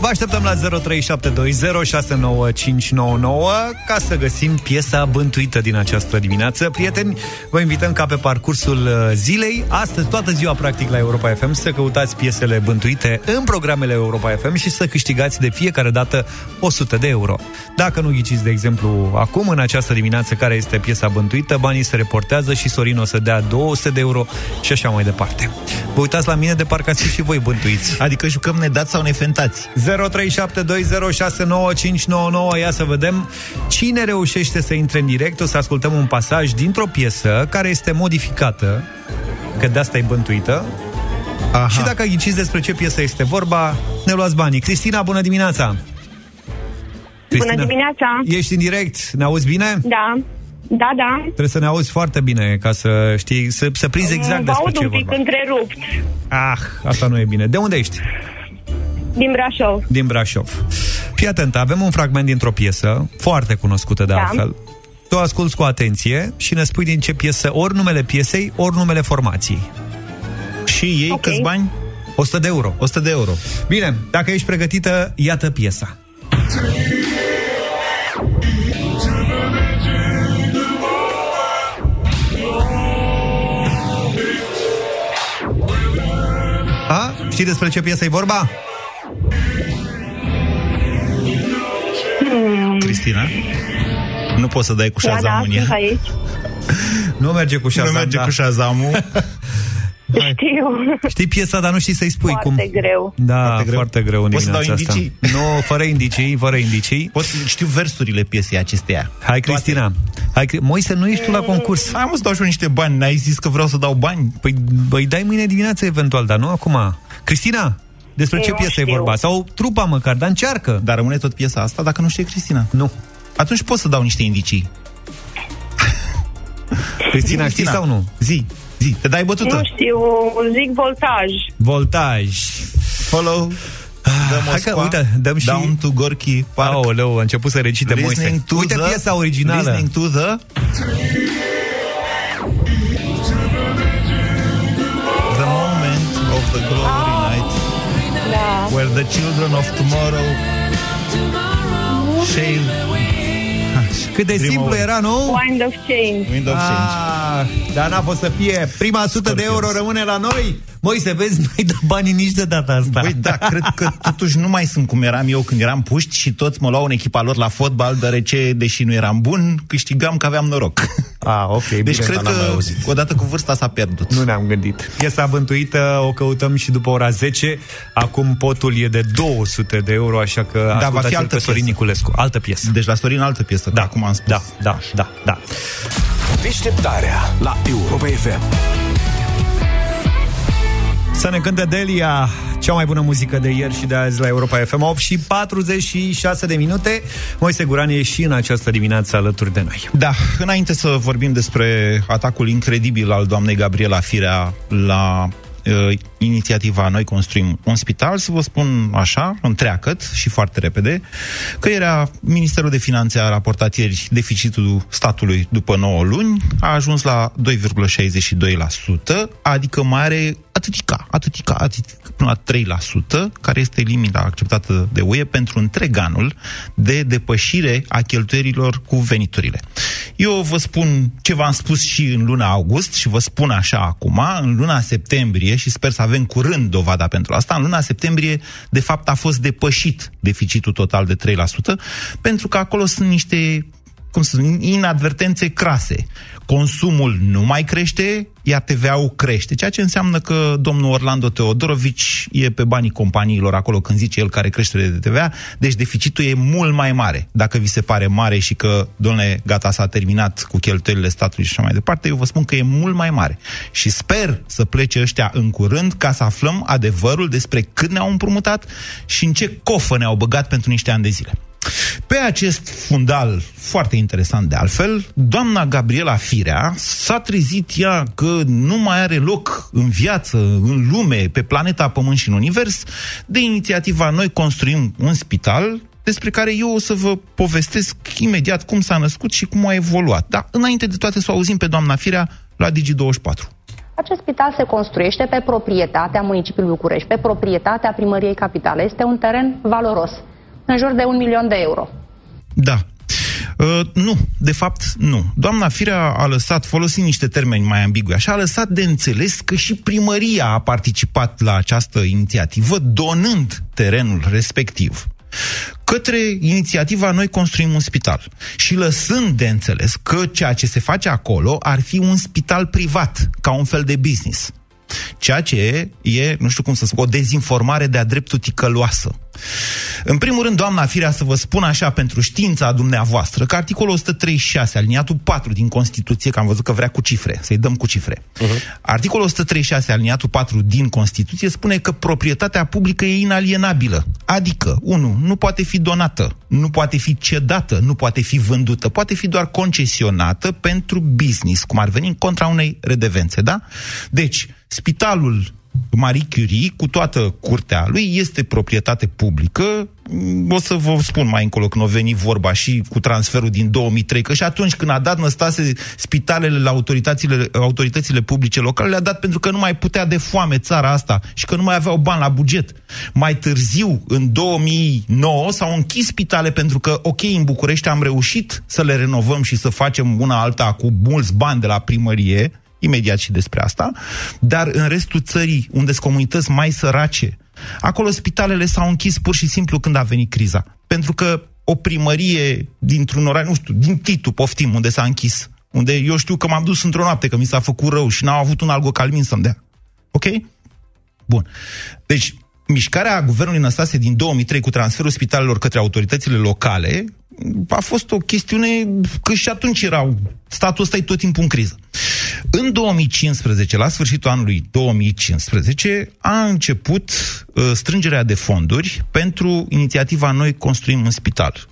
Vă așteptăm la 0372069599 ca să găsim piesa bântuită din această dimineață. Prieteni, vă invităm ca pe parcursul uh, zilei, astăzi toată ziua practic la Europa FM, să căutați piesele bântuite în programele Europa FM și să câștigați de fiecare dată 100 de euro. Dacă nu ghiciți, de exemplu, acum, în această dimineață, care este piesa bântuită, banii se reportează și Sorin o să dea 200 de euro și așa mai departe. Vă uitați la mine de parcă ați fi și voi bântuiți. Adică jucăm nedați sau nefentați. 0372069599 Ia să vedem cine reușește să intre în direct O să ascultăm un pasaj dintr-o piesă Care este modificată Că de asta e bântuită Aha. Și dacă ghiciți despre ce piesă este vorba, ne luați banii. Cristina, bună dimineața! Cristina, bună dimineața! Ești în direct, ne auzi bine? Da. Da, da. Trebuie să ne auzi foarte bine ca să știi, să, să prinzi exact Vă despre aud ce e un pic vorba. întrerupt. Ah, asta nu e bine. De unde ești? Din Brașov. Din Brașov. Fii atent, avem un fragment dintr-o piesă, foarte cunoscută de Da. altfel. Tu asculți cu atenție și ne spui din ce piesă, ori numele piesei, ori numele formației. Și ei Ok. câți bani? 100 de euro. 100 de euro. Bine, dacă ești pregătită, iată piesa. A? Știi despre ce piesă e vorba? Cristina? Nu poți să dai cu Da, da, Shazam în ea. sunt aici. Nu merge cu Shazam, Nu merge da. cu Shazamul. Știu. Știi piesa, dar nu știi să-i spui Foarte cum. greu. Da, Foarte foarte greu. greu, foarte greu în Poți să dau dimineața asta. indicii? Nu, fără indicii, fără indicii. Pot, știu versurile piesei acesteia. Hai, Cristina. Hai, Cri- Moise, nu ești tu la concurs. Hai mă să dau și eu niște bani. N-ai zis că vreau să dau bani? Păi, băi, dai mâine dimineață eventual, dar nu acum. Cristina, despre ce Nu piesă e știu. vorba? Sau trupa măcar, dar încearcă. Dar rămâne tot piesa asta dacă nu știe Cristina. Nu. Atunci pot să dau niște indicii. Cristina, știi sau nu? Zi, zi, te dai bătută. Nu știu, zic voltaj. Voltaj. Follow the Hai că, Moscow, uite, dăm și... Down to Gorky Park. Aoleu, a început să recite Moise. Listening to Uite the, piesa originală. Listening to the The moment of the glory night Da. Where the children of tomorrow Shall Cât de Dream simplu away. era, nu? Wind of change. Wind of change Ah, dar n-a fost să fie. Prima sută de euro rămâne la noi. Moise, vezi, nu-i dă banii nici de data asta. Băi, da, cred că totuși nu mai sunt cum eram eu când eram puști și toți mă luau în echipa lor la fotbal, deoarece, deși nu eram bun, câștigam că aveam noroc. Ah, ok, Deci bine. cred n-am mai că auzit. odată cu vârsta s-a pierdut. Nu ne-am gândit. Piesa bântuită o căutăm și după ora 10. Acum potul e de 200 de euro, așa că Da, va fi ascultați-l altă pe Sorin piesă. Niculescu. Altă piesă. Deci la Sorin altă piesă, Da, da, cum am spus. Da, da, da, da. Deșteptarea la Europa FM. Să ne cânte Delia, cea mai bună muzică de ieri și de azi la Europa FM 8 și 46 de minute. Moise Guran e și în această dimineață alături de noi. Da, înainte să vorbim despre atacul incredibil al doamnei Gabriela Firea la uh, inițiativa Noi construim un spital, să vă spun așa, întreagăt și foarte repede, că era Ministerul de Finanțe a raportat ieri deficitul statului după 9 luni, a ajuns la 2,62%, adică mai are atâtica, atâtica, atâtica până la 3%, care este limita acceptată de UE pentru întreg anul de depășire a cheltuierilor cu veniturile. Eu vă spun ce v-am spus și în luna august și vă spun așa acum, în luna septembrie, și sper să avem curând dovada pentru asta, în luna septembrie, de fapt, a fost depășit deficitul total de 3%, pentru că acolo sunt niște cum să spun, inadvertențe crase. Consumul nu mai crește, iar TVA-ul crește, ceea ce înseamnă că domnul Orlando Teodorovici e pe banii companiilor acolo când zice el care creștere de TVA, deci deficitul e mult mai mare. Dacă vi se pare mare și că, domnule, gata, s-a terminat cu cheltuielile statului și așa mai departe, eu vă spun că e mult mai mare. Și sper să plece ăștia în curând ca să aflăm adevărul despre cât ne-au împrumutat și în ce cofă ne-au băgat pentru niște ani de zile. Pe acest fundal foarte interesant de altfel, doamna Gabriela Firea s-a trezit ea că nu mai are loc în viață, în lume, pe planeta Pământ și în univers, de inițiativa Noi construim un spital, despre care eu o să vă povestesc imediat cum s-a născut și cum a evoluat. Dar înainte de toate să o auzim pe doamna Firea la Digi24. Acest spital se construiește pe proprietatea municipiului București, pe proprietatea primăriei capitale. Este un teren valoros, în jur de un milion de euro. Da. Uh, nu, de fapt, nu. Doamna Firea a lăsat, folosind niște termeni mai ambigui, așa, a lăsat de înțeles că și primăria a participat la această inițiativă, donând terenul respectiv către inițiativa Noi construim un spital și lăsând de înțeles că ceea ce se face acolo ar fi un spital privat, ca un fel de business. Ceea ce e, nu știu cum să spun, o dezinformare de-a dreptul ticăloasă. În primul rând, doamna Firea, să vă spun așa pentru știința dumneavoastră, că articolul 136, aliniatul 4 din Constituție, că am văzut că vrea cu cifre, să-i dăm cu cifre. Uh-huh. Articolul 136, aliniatul 4 din Constituție spune că proprietatea publică e inalienabilă. Adică, 1. Nu poate fi donată, nu poate fi cedată, nu poate fi vândută, poate fi doar concesionată pentru business, cum ar veni în contra unei redevențe, da? Deci, spitalul Marie Curie, cu toată curtea lui, este proprietate publică. O să vă spun mai încolo când o veni vorba și cu transferul din 2003, că și atunci când a dat Năstase spitalele la autoritățile, autoritățile publice locale, le-a dat pentru că nu mai putea de foame țara asta și că nu mai aveau bani la buget. Mai târziu, în 2009, s-au închis spitale pentru că, ok, în București am reușit să le renovăm și să facem una alta cu mulți bani de la primărie, imediat și despre asta, dar în restul țării, unde sunt comunități mai sărace, acolo spitalele s-au închis pur și simplu când a venit criza. Pentru că o primărie dintr-un oraș, nu știu, din Titu, poftim, unde s-a închis, unde eu știu că m-am dus într-o noapte, că mi s-a făcut rău și n-au avut un algocalmin să-mi dea. Ok? Bun. Deci, mișcarea guvernului Năstase din 2003 cu transferul spitalelor către autoritățile locale a fost o chestiune că și atunci erau statul ăsta e tot timpul în criză. În 2015, la sfârșitul anului 2015, a început uh, strângerea de fonduri pentru inițiativa Noi Construim un Spital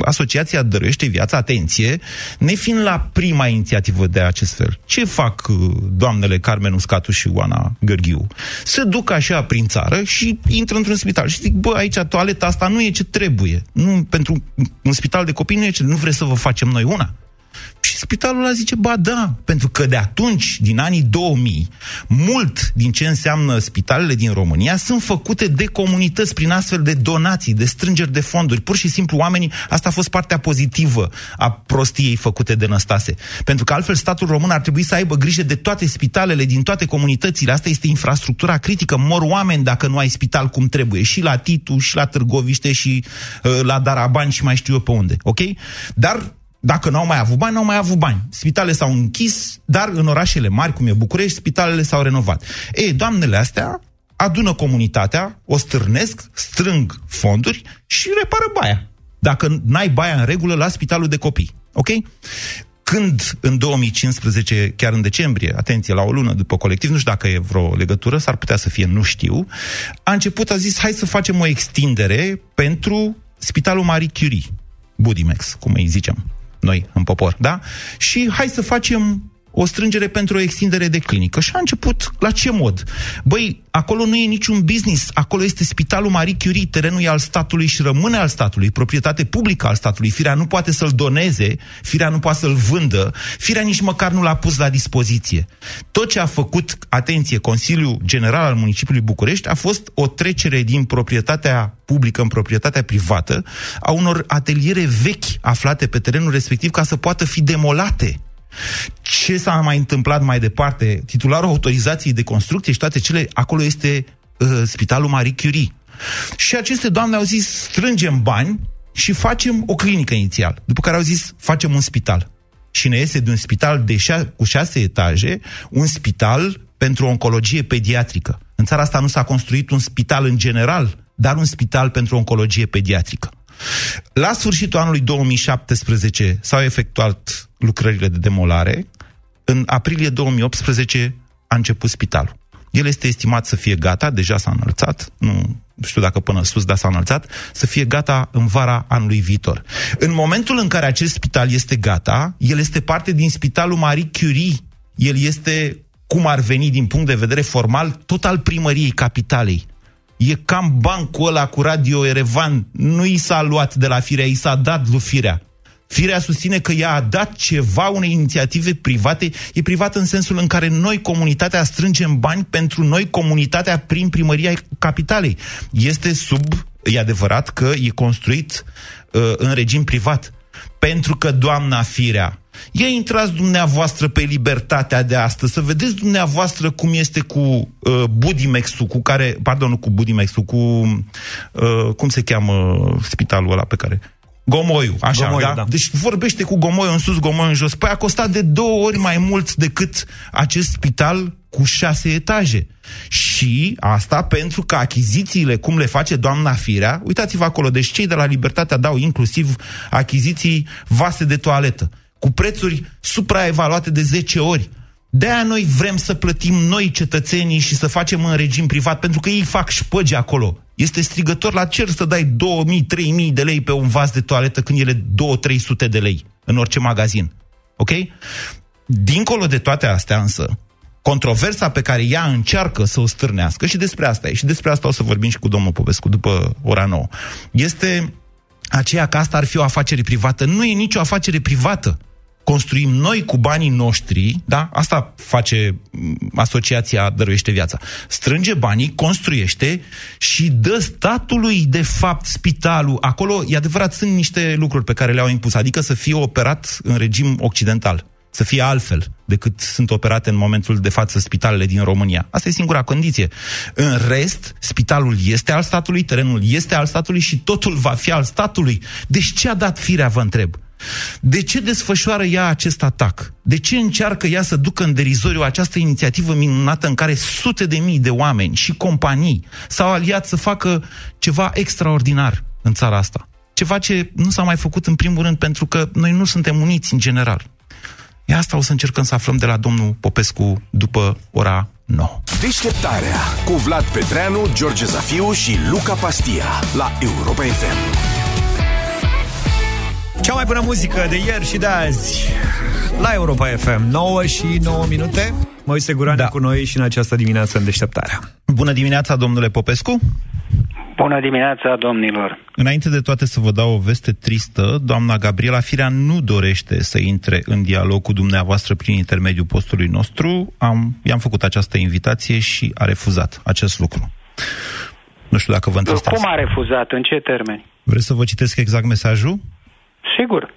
asociația dăruiește viața, atenție, nefiind la prima inițiativă de acest fel. Ce fac uh, doamnele Carmen Uscatu și Oana Gărghiu? Se duc așa prin țară și intră într-un spital și zic, bă, aici toaleta asta nu e ce trebuie. Nu, pentru un spital de copii nu e ce, nu vreți să vă facem noi una. Și spitalul ăla zice, ba da, pentru că de atunci, din anii 2000, mult din ce înseamnă spitalele din România sunt făcute de comunități prin astfel de donații, de strângeri de fonduri. Pur și simplu oamenii, asta a fost partea pozitivă a prostiei făcute de Năstase. Pentru că altfel statul român ar trebui să aibă grijă de toate spitalele din toate comunitățile. Asta este infrastructura critică. Mor oameni dacă nu ai spital cum trebuie. Și la Titu, și la Târgoviște, și uh, la Darabani, și mai știu eu pe unde. Ok? Dar dacă n-au mai avut bani, n-au mai avut bani. Spitalele s-au închis, dar în orașele mari, cum e București, spitalele s-au renovat. Ei, doamnele astea adună comunitatea, o stârnesc, strâng fonduri și repară baia. Dacă n-ai baia în regulă la spitalul de copii. Ok? Când în 2015, chiar în decembrie, atenție, la o lună după colectiv, nu știu dacă e vreo legătură, s-ar putea să fie, nu știu, a început, a zis, hai să facem o extindere pentru Spitalul Marie Curie, Budimex, cum îi zicem noi în popor, da? Și hai să facem o strângere pentru o extindere de clinică. Și a început la ce mod? Băi, acolo nu e niciun business, acolo este spitalul Marie Curie, terenul e al statului și rămâne al statului, proprietate publică al statului. Firea nu poate să-l doneze, firea nu poate să-l vândă, firea nici măcar nu l-a pus la dispoziție. Tot ce a făcut, atenție, Consiliul General al Municipiului București a fost o trecere din proprietatea publică în proprietatea privată a unor ateliere vechi aflate pe terenul respectiv ca să poată fi demolate ce s-a mai întâmplat mai departe? Titularul autorizației de construcție și toate cele, acolo este uh, Spitalul Marie Curie. Și aceste doamne au zis, strângem bani și facem o clinică inițial. După care au zis, facem un spital. Și ne iese de un spital de șa- cu șase etaje, un spital pentru oncologie pediatrică. În țara asta nu s-a construit un spital în general, dar un spital pentru oncologie pediatrică. La sfârșitul anului 2017 s-au efectuat lucrările de demolare. În aprilie 2018 a început spitalul. El este estimat să fie gata, deja s-a înălțat, nu știu dacă până sus, dar s-a înălțat, să fie gata în vara anului viitor. În momentul în care acest spital este gata, el este parte din spitalul Marie Curie. El este, cum ar veni din punct de vedere formal, tot al primăriei capitalei. E cam bancul ăla cu Radio Erevan. Nu i s-a luat de la firea, i s-a dat lui firea. Firea susține că ea a dat ceva unei inițiative private. E privată în sensul în care noi, comunitatea, strângem bani pentru noi, comunitatea, prin primăria capitalei. Este sub, e adevărat că e construit uh, în regim privat. Pentru că doamna Firea Ia intrați dumneavoastră pe libertatea de astăzi, să vedeți dumneavoastră cum este cu uh, Budimex-ul, cu care, pardon, nu cu Budimex-ul, cu, uh, cum se cheamă spitalul ăla pe care... Gomoiu, așa, Gomoiu, da? da? Deci vorbește cu Gomoiu în sus, Gomoiu în jos. Păi a costat de două ori mai mult decât acest spital cu șase etaje. Și asta pentru că achizițiile, cum le face doamna Firea, uitați-vă acolo, deci cei de la Libertatea dau inclusiv achiziții vase de toaletă, cu prețuri supraevaluate de 10 ori. De-aia noi vrem să plătim noi cetățenii și să facem în regim privat, pentru că ei fac șpăgi acolo. Este strigător la cer să dai 2000-3000 de lei pe un vas de toaletă când ele 2-300 de lei în orice magazin. Ok? Dincolo de toate astea însă, controversa pe care ea încearcă să o stârnească, și despre asta e, și despre asta o să vorbim și cu domnul Popescu după ora 9, este aceea că asta ar fi o afacere privată. Nu e nicio afacere privată construim noi cu banii noștri, da? Asta face asociația Dăruiește Viața. Strânge banii, construiește și dă statului, de fapt, spitalul. Acolo, e adevărat, sunt niște lucruri pe care le-au impus, adică să fie operat în regim occidental să fie altfel decât sunt operate în momentul de față spitalele din România. Asta e singura condiție. În rest, spitalul este al statului, terenul este al statului și totul va fi al statului. Deci ce a dat firea, vă întreb? De ce desfășoară ea acest atac? De ce încearcă ea să ducă în derizoriu această inițiativă minunată în care sute de mii de oameni și companii s-au aliat să facă ceva extraordinar în țara asta? Ceva ce nu s-a mai făcut în primul rând pentru că noi nu suntem uniți în general. E asta o să încercăm să aflăm de la domnul Popescu după ora 9. Deșteptarea cu Vlad Petreanu, George Zafiu și Luca Pastia la Europa FM. Cea mai bună muzică de ieri și de azi la Europa FM. 9 și 9 minute. Moise Guran da. cu noi și în această dimineață în deșteptarea. Bună dimineața, domnule Popescu. Bună dimineața, domnilor! Înainte de toate să vă dau o veste tristă, doamna Gabriela Firea nu dorește să intre în dialog cu dumneavoastră prin intermediul postului nostru. Am, i-am făcut această invitație și a refuzat acest lucru. Nu știu dacă vă întristează. Cum a refuzat? În ce termeni? Vreți să vă citesc exact mesajul? Sigur.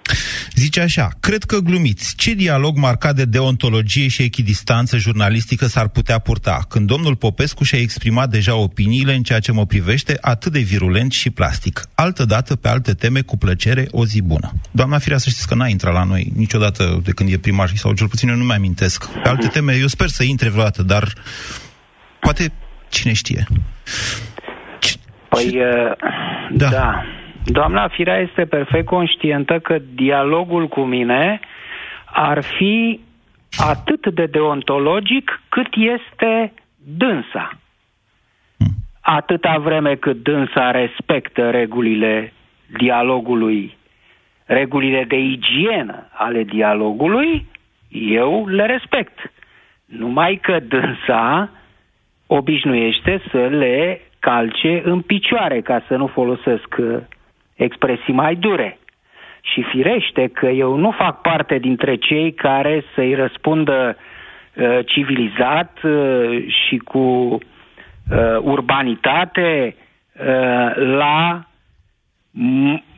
Zice așa, cred că glumiți. Ce dialog marcat de deontologie și echidistanță jurnalistică s-ar putea purta când domnul Popescu și-a exprimat deja opiniile în ceea ce mă privește atât de virulent și plastic. Altă dată, pe alte teme, cu plăcere, o zi bună. Doamna Firea, să știți că n-a intrat la noi niciodată de când e primar, sau cel puțin eu nu mai amintesc. Pe alte teme, eu sper să intre vreodată, dar poate cine știe. Păi, uh, da. da. Doamna Firea este perfect conștientă că dialogul cu mine ar fi atât de deontologic cât este dânsa. Atâta vreme cât dânsa respectă regulile dialogului, regulile de igienă ale dialogului, eu le respect. Numai că dânsa obișnuiește să le calce în picioare, ca să nu folosesc expresii mai dure. Și firește că eu nu fac parte dintre cei care să-i răspundă uh, civilizat uh, și cu uh, urbanitate uh, la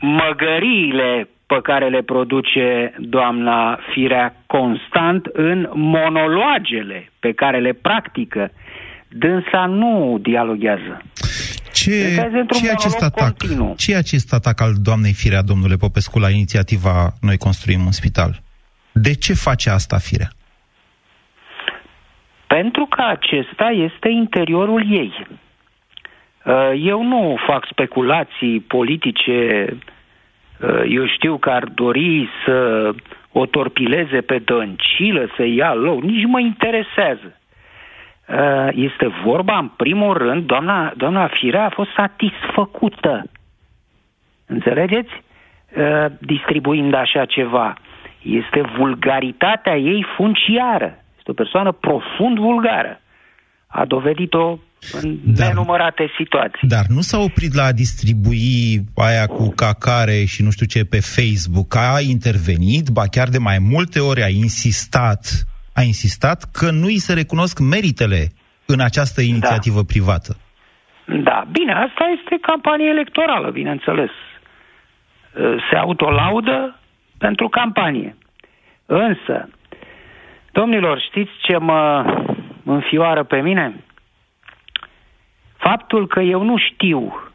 măgăriile pe care le produce doamna Firea constant în monologele pe care le practică. Dânsa nu dialoghează. Ce, ce, acest atac, ce e acest atac al doamnei Firea, domnule Popescu, la inițiativa Noi construim un spital? De ce face asta Firea? Pentru că acesta este interiorul ei. Uh, eu nu fac speculații politice. Uh, eu știu că ar dori să o torpileze pe dăncilă, să ia loc. Nici mă interesează. Uh, este vorba, în primul rând, doamna, doamna Firea a fost satisfăcută. Înțelegeți? Uh, distribuind așa ceva. Este vulgaritatea ei funciară. Este o persoană profund vulgară. A dovedit-o în dar, nenumărate situații. Dar nu s-a oprit la a distribui aia cu cacare și nu știu ce pe Facebook. A intervenit, ba chiar de mai multe ori a insistat a insistat că nu îi se recunosc meritele în această da. inițiativă da. privată. Da, bine, asta este campanie electorală, bineînțeles. Se autolaudă pentru campanie. Însă, domnilor, știți ce mă înfioară pe mine? Faptul că eu nu știu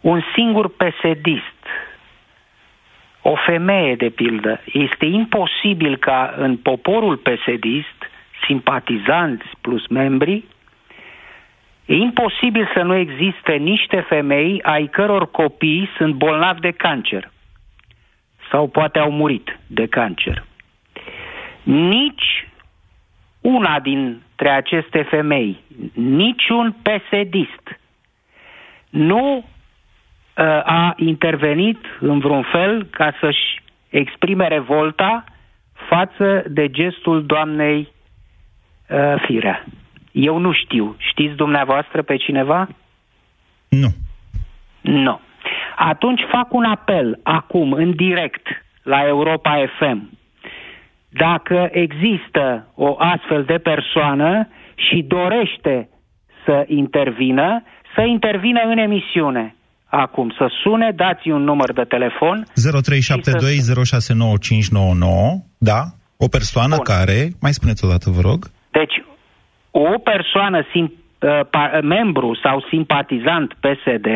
un singur pesedist o femeie, de pildă. Este imposibil ca în poporul pesedist simpatizanți plus membri, e imposibil să nu existe niște femei ai căror copii sunt bolnavi de cancer sau poate au murit de cancer. Nici una dintre aceste femei, niciun pesedist, nu uh, a intervenit în vreun fel ca să-și exprime revolta față de gestul doamnei uh, Firea. Eu nu știu. Știți dumneavoastră pe cineva? Nu. Nu. Atunci fac un apel acum, în direct, la Europa FM. Dacă există o astfel de persoană și dorește să intervină, să intervină în emisiune. Acum, să sune, dați un număr de telefon. 0372069599, da? O persoană Bun. care, mai spuneți o dată, vă rog. Deci, o persoană, sim, uh, pa, membru sau simpatizant PSD,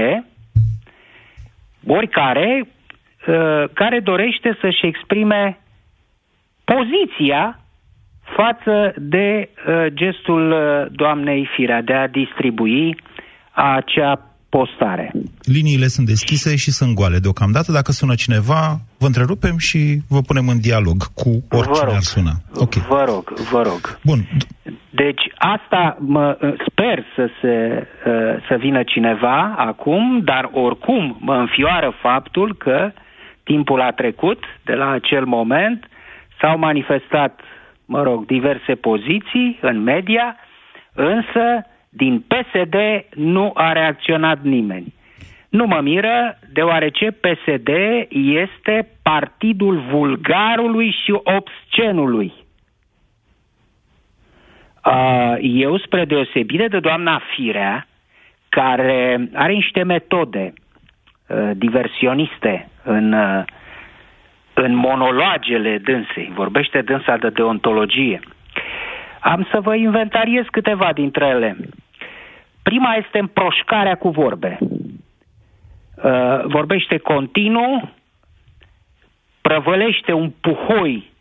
oricare, uh, care dorește să-și exprime poziția față de uh, gestul uh, doamnei Firea de a distribui acea postare. Liniile sunt deschise și sunt goale deocamdată. Dacă sună cineva, vă întrerupem și vă punem în dialog cu oricine Vă rog. ar suna. Ok. Vă rog, vă rog. Bun. Deci asta mă uh, sper să se uh, să vină cineva acum, dar oricum mă înfioară faptul că timpul a trecut de la acel moment, s-au manifestat, mă rog, diverse poziții în media, însă din PSD nu a reacționat nimeni. Nu mă miră, deoarece PSD este partidul vulgarului și obscenului. Uh, eu, spre deosebire de doamna Firea, care are niște metode uh, diversioniste în, uh, în monologele dânsei, vorbește dânsa de deontologie, am să vă inventariez câteva dintre ele. Prima este împroșcarea cu vorbe. Uh, vorbește continuu, prăvălește un puhoi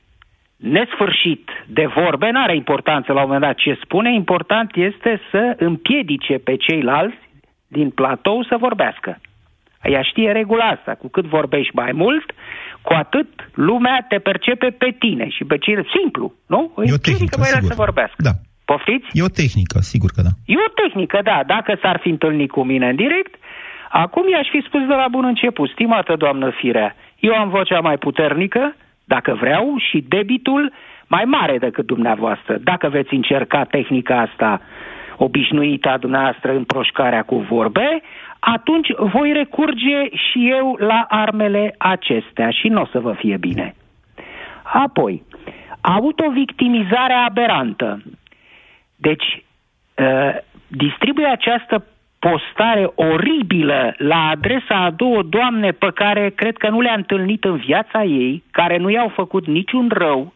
nesfârșit de vorbe, nu are importanță la un moment dat ce spune, important este să împiedice pe ceilalți din platou să vorbească. Ea știe regula asta, cu cât vorbești mai mult, cu atât lumea te percepe pe tine și pe ceilalți. Simplu, nu? Îi E o împiedică tehnică, pe ele sigur. să vorbească. Da. Poftiți? E o tehnică, sigur că da. E o tehnică, da. Dacă s-ar fi întâlnit cu mine în direct, acum i-aș fi spus de la bun început, stimată doamnă Firea, eu am vocea mai puternică, dacă vreau, și debitul mai mare decât dumneavoastră. Dacă veți încerca tehnica asta obișnuită a dumneavoastră în proșcarea cu vorbe, atunci voi recurge și eu la armele acestea și nu o să vă fie bine. Apoi, autovictimizarea aberantă. Deci, uh, distribuie această postare oribilă la adresa a două doamne pe care cred că nu le-a întâlnit în viața ei, care nu i-au făcut niciun rău,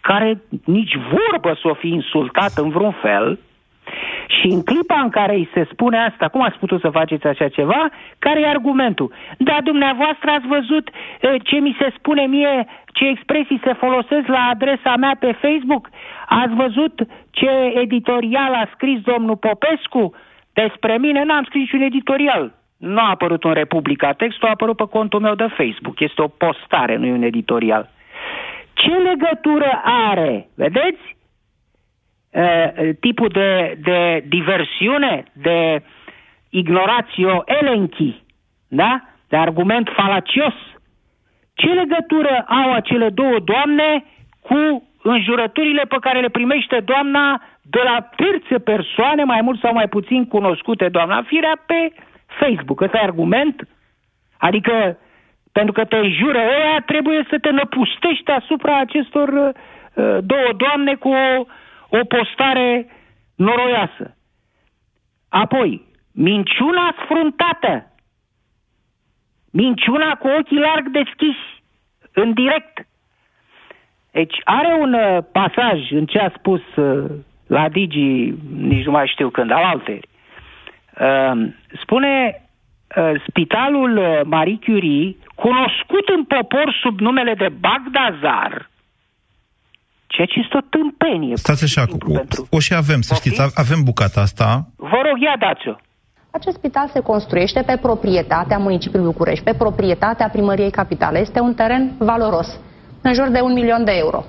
care nici vorbă să o fi insultat în vreun fel, și în clipa în care îi se spune asta, cum ați putut să faceți așa ceva, care e argumentul? Da, dumneavoastră ați văzut eh, ce mi se spune mie, ce expresii se folosesc la adresa mea pe Facebook? Ați văzut ce editorial a scris domnul Popescu? Despre mine n-am scris niciun editorial. Nu a apărut în Republica textul, a apărut pe contul meu de Facebook. Este o postare, nu e un editorial. Ce legătură are, vedeți? Uh, tipul de, de diversiune, de ignoratio elenchi, da? De argument falacios. Ce legătură au acele două doamne cu înjurăturile pe care le primește doamna de la terțe persoane, mai mult sau mai puțin cunoscute, doamna Firea, pe Facebook? Ăsta e argument? Adică, pentru că te înjură ăia, trebuie să te năpustești asupra acestor uh, două doamne cu o, o postare noroioasă. Apoi, minciuna sfruntată. Minciuna cu ochii larg deschiși, în direct. Deci are un uh, pasaj în ce a spus uh, la Digi, nici nu mai știu când, al alteri. Uh, spune uh, spitalul uh, Marie Curie, cunoscut în popor sub numele de Bagdazar, ceea ce este o tâmpenie. Stați așa, o, o și avem, să știți, avem bucata asta. Vă rog, ia dați-o. Acest spital se construiește pe proprietatea municipiului București, pe proprietatea primăriei capitale. Este un teren valoros, în jur de un milion de euro.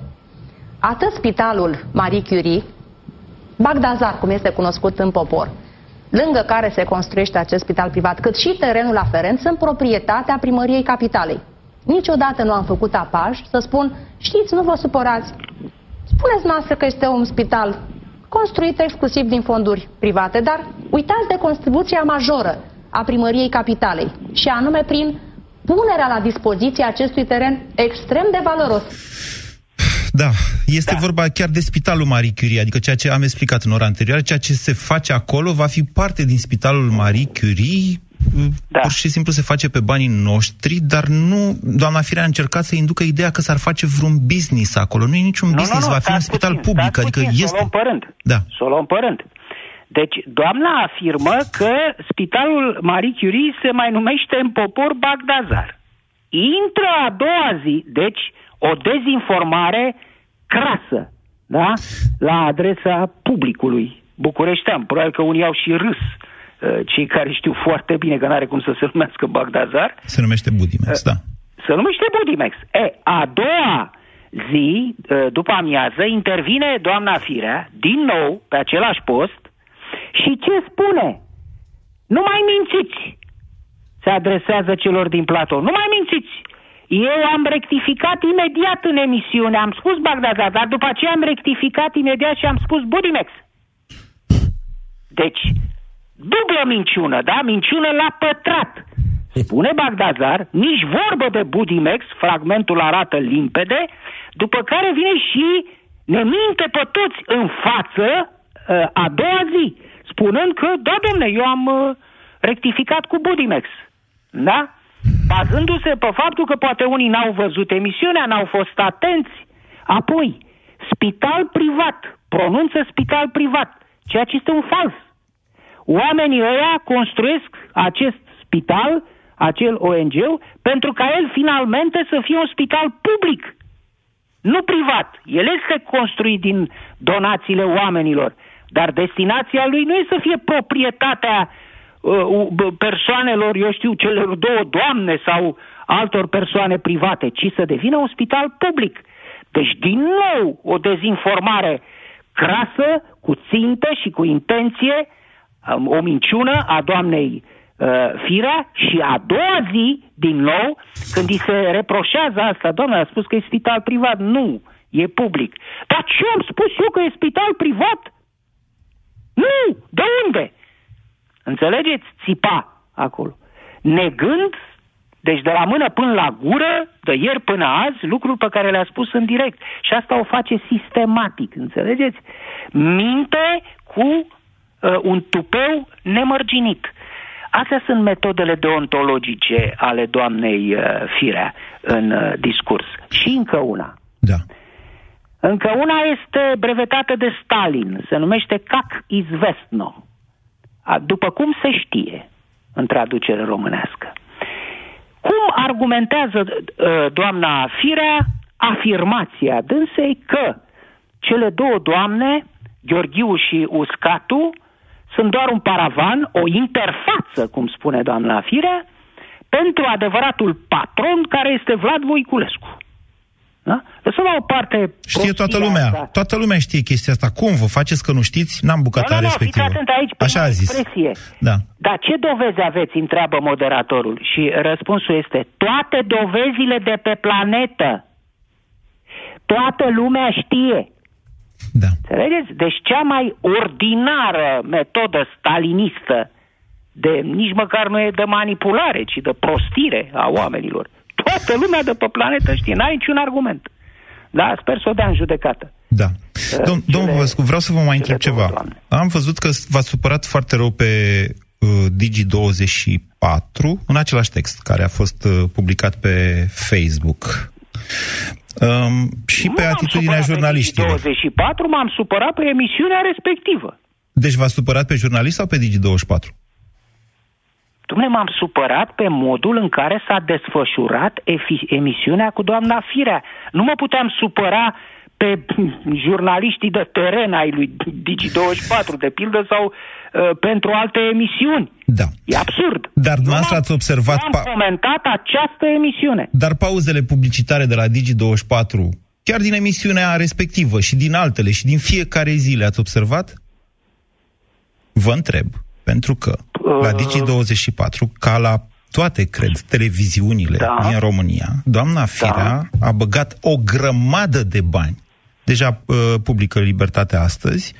Atât spitalul Marie Curie, Bagdazar, cum este cunoscut în popor, lângă care se construiește acest spital privat, cât și terenul aferent, sunt proprietatea primăriei capitalei. Niciodată nu am făcut apaj să spun, știți, nu vă supărați, spuneți noastră că este un spital construit exclusiv din fonduri private, dar uitați de contribuția majoră a primăriei capitalei și anume prin punerea la dispoziție acestui teren extrem de valoros. Da, este da. vorba chiar de Spitalul Marie Curie, adică ceea ce am explicat în ora anterioară, ceea ce se face acolo va fi parte din Spitalul Marie Curie, da. pur și simplu se face pe banii noștri, dar nu, doamna Firea a încercat să inducă ideea că s-ar face vreun business acolo. Nu e niciun nu, business, nu, nu, va fi un spital puțin, public, adică puțin, este... Să o luăm părând. Da. Să o luăm părând. Deci, doamna afirmă că spitalul Marie Curie se mai numește în popor Bagdazar. Intră a doua zi, deci o dezinformare crasă, da? La adresa publicului bucureștean. Probabil că unii au și râs Uh, cei care știu foarte bine că nu are cum să se numească Bagdazar. Se numește Budimex, uh, da. Se numește Budimex. E, a doua zi, uh, după amiază, intervine doamna Firea, din nou, pe același post, și ce spune? Nu mai mințiți! Se adresează celor din platou. Nu mai mințiți! Eu am rectificat imediat în emisiune, am spus Bagdazar, dar după aceea am rectificat imediat și am spus Budimex. Deci, dublă minciună, da? Minciună la pătrat. Spune Bagdazar, nici vorbă de Budimex, fragmentul arată limpede, după care vine și ne minte pe toți în față uh, a doua zi, spunând că, da, domne, eu am uh, rectificat cu Budimex. Da? Bazându-se pe faptul că poate unii n-au văzut emisiunea, n-au fost atenți. Apoi, spital privat, pronunță spital privat, ceea ce este un fals. Oamenii ăia construiesc acest spital, acel ONG, pentru ca el finalmente să fie un spital public, nu privat. El este construit din donațiile oamenilor, dar destinația lui nu este să fie proprietatea uh, persoanelor, eu știu, celor două doamne sau altor persoane private, ci să devină un spital public. Deci, din nou, o dezinformare crasă, cu țintă și cu intenție, o minciună a doamnei uh, Firea și a doua zi, din nou, când îi se reproșează asta, doamna a spus că e spital privat. Nu, e public. Dar ce am spus eu că e spital privat? Nu, de unde? Înțelegeți? Țipa acolo. Negând, deci de la mână până la gură, de ieri până azi, lucruri pe care le-a spus în direct. Și asta o face sistematic, înțelegeți? Minte cu uh, un tupeu nemărginit. Astea sunt metodele deontologice ale doamnei uh, Firea în uh, discurs. Și încă una. Da. Încă una este brevetată de Stalin, se numește Cac Izvestno. După cum se știe în traducere românească. Cum argumentează uh, doamna Firea afirmația dânsei că cele două doamne, Gheorghiu și Uscatu, sunt doar un paravan, o interfață, cum spune doamna Firea, pentru adevăratul patron care este Vlad Voiculescu. Da? Lăsăm la o parte... Știe toată lumea. Asta. Toată lumea știe chestia asta. Cum vă faceți că nu știți? N-am bucata nu, nu, respectivă. Nu, aici Așa a zis. Expresie. Da. Dar ce dovezi aveți, întreabă moderatorul. Și răspunsul este, toate dovezile de pe planetă. Toată lumea știe. Da. Înțelegeți? Deci cea mai ordinară metodă stalinistă de nici măcar nu e de manipulare, ci de prostire a oamenilor. Toată lumea de pe planetă știe, n-ai niciun argument. Da, sper să o dea în judecată. Da. Uh, Dom- domnul Văscu, vreau să vă mai întreb ceva. Doamne. Am văzut că v-a supărat foarte rău pe uh, Digi24 în același text care a fost uh, publicat pe Facebook. Um, și nu pe atitudinea jurnaliștilor. 24 m-am supărat pe emisiunea respectivă. Deci v-a supărat pe jurnalist sau pe Digi24? Dumne, m-am supărat pe modul în care s-a desfășurat emisiunea cu doamna Firea. Nu mă puteam supăra pe jurnaliștii de teren ai lui Digi24, de pildă, sau uh, pentru alte emisiuni. Da. E absurd. Dar dumneavoastră ați observat... Am Pa- comentat această emisiune. dar pauzele publicitare de la Digi24, chiar din emisiunea respectivă și din altele și din fiecare zi le-ați observat? Vă întreb, pentru că la Digi24, ca la toate, cred, televiziunile Da. din România, doamna Firea a băgat o grămadă de bani. Deja uh, publică Libertatea astăzi.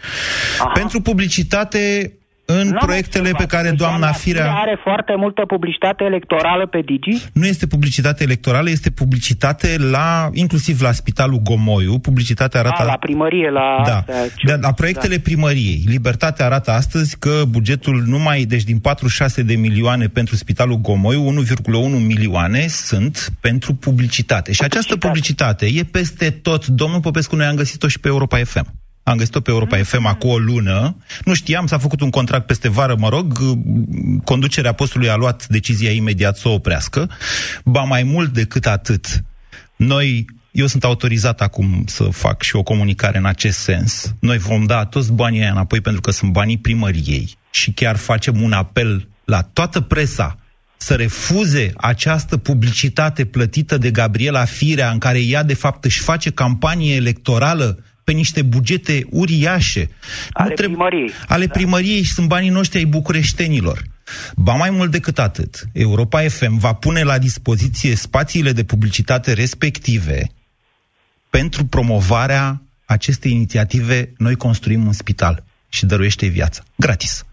Pentru publicitate în N-am proiectele pe observat care că doamna Firea... are foarte multă publicitate electorală pe Digi. Nu este publicitate electorală, este publicitate la, inclusiv la Spitalul Gomoiu. Publicitatea arată... A, la primărie, la... Da, astea, ce- de, la proiectele da. primăriei. Libertatea arată astăzi că bugetul numai, deci din 46 de milioane pentru Spitalul Gomoiu, 1,1 milioane sunt pentru publicitate. Și această publicitate e peste tot. Domnul Popescu, noi am găsit-o și pe Europa FM. Am găsit-o pe Europa FM acum o lună. Nu știam, s-a făcut un contract peste vară, mă rog. Conducerea postului a luat decizia imediat să o oprească. Ba mai mult decât atât, noi, eu sunt autorizat acum să fac și o comunicare în acest sens. Noi vom da toți banii aia înapoi pentru că sunt banii primăriei și chiar facem un apel la toată presa să refuze această publicitate plătită de Gabriela Firea în care ea de fapt își face campanie electorală pe niște bugete uriașe. Ale primăriei. Ale primăriei și sunt banii noștri ai bucureștenilor. Ba mai mult decât atât, Europa FM va pune la dispoziție spațiile de publicitate respective pentru promovarea acestei inițiative Noi construim un spital și dăruiește viața. Gratis.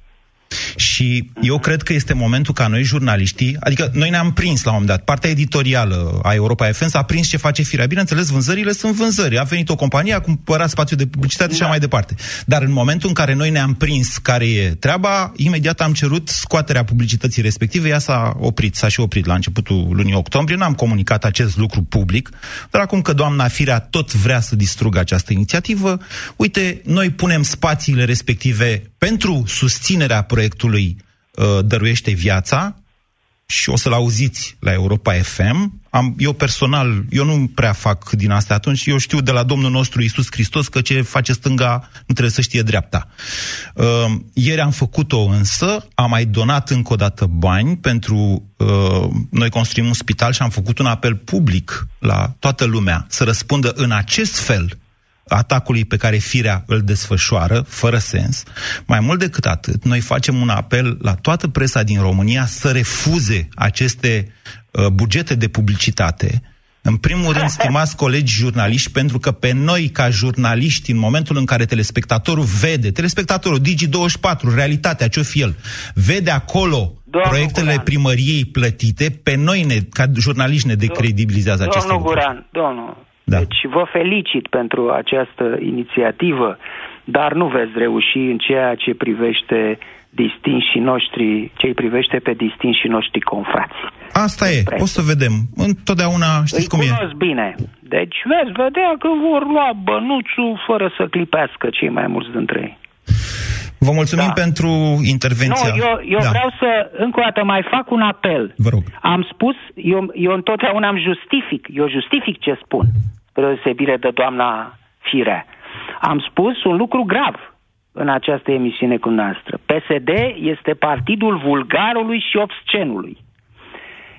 Și eu cred că este momentul ca noi, jurnaliștii, adică noi ne-am prins la un moment dat, partea editorială a Europa FM s-a prins ce face firea. Bineînțeles, vânzările sunt vânzări. A venit o companie, a cumpărat spațiu de publicitate și așa mai departe. Dar în momentul în care noi ne-am prins care e treaba, imediat am cerut scoaterea publicității respective, ea s-a oprit, s-a și oprit la începutul lunii octombrie, n-am comunicat acest lucru public, dar acum că doamna Firea tot vrea să distrugă această inițiativă, uite, noi punem spațiile respective pentru susținerea proiectului uh, Dăruiește Viața și o să-l auziți la Europa FM. Am, eu personal, eu nu prea fac din asta atunci, eu știu de la Domnul nostru Isus Hristos că ce face stânga nu trebuie să știe dreapta. Uh, ieri am făcut-o însă, am mai donat încă o dată bani pentru uh, noi construim un spital și am făcut un apel public la toată lumea să răspundă în acest fel atacului pe care firea îl desfășoară, fără sens. Mai mult decât atât, noi facem un apel la toată presa din România să refuze aceste uh, bugete de publicitate. În primul rând, stimați colegi jurnaliști, pentru că pe noi, ca jurnaliști, în momentul în care telespectatorul vede, telespectatorul Digi24, realitatea, ce-o fi el, vede acolo Domnul proiectele Guran. primăriei plătite, pe noi, ne, ca jurnaliști, ne decredibilizează aceste Domnul lucruri. Guran, domnul, Da. deci vă felicit pentru această inițiativă, dar nu veți reuși în ceea ce privește distinșii noștri, ce privește pe distinșii noștri confrați. Asta e, o să vedem. Întotdeauna știți Îi cum e. cunosc bine. Deci veți vedea că vor lua bănuțul fără să clipească cei mai mulți dintre ei. Vă mulțumim pentru intervenția. Nu, eu, eu da. vreau să, încă o dată, mai fac un apel. Vă rog. Am spus, eu, eu întotdeauna am justific, eu justific ce spun, spre deosebire de doamna Firea. Am spus un lucru grav în această emisiune cu noastră. PSD este partidul vulgarului și obscenului.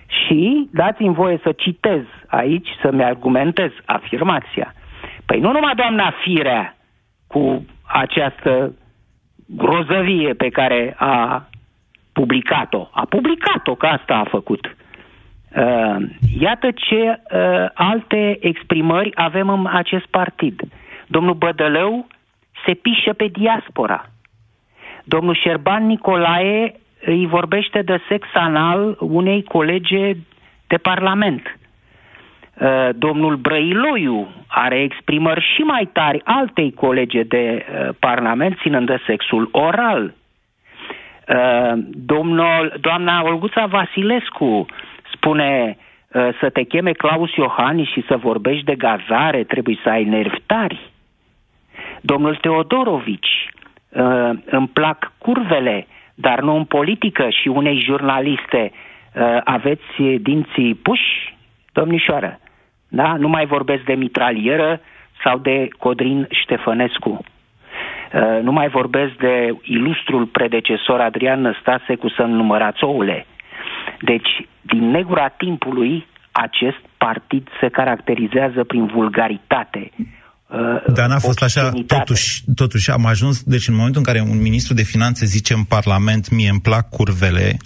Și dați-mi voie să citez aici, să-mi argumentez afirmația. Păi nu numai doamna Firea cu această grozăvie pe care a publicat-o. A publicat-o, că asta a făcut. Uh, iată ce uh, alte exprimări avem în acest partid. Domnul Bădălău se pișă pe diaspora. Domnul Șerban Nicolae îi vorbește de sex anal unei colege de parlament. Uh, domnul Brăiloiu are exprimări și mai tari altei colege de uh, parlament ținând de sexul oral. Uh, domnul, doamna Olguța Vasilescu spune uh, să te cheme Claus Iohannis și să vorbești de gazare, trebuie să ai nervi tari. Domnul Teodorovici, uh, îmi plac curvele, dar nu în politică și unei jurnaliste uh, aveți dinții puși, domnișoară. Da? Nu mai vorbesc de mitralieră sau de Codrin Ștefănescu. Uh, nu mai vorbesc de ilustrul predecesor Adrian Năstase cu să numărați oule. Deci, din negura timpului, acest partid se caracterizează prin vulgaritate. uh, Dar n-a fost așa, obscenitate. totuși, totuși am ajuns, deci în momentul în care un ministru de finanțe zice în Parlament, mie îmi plac curvele,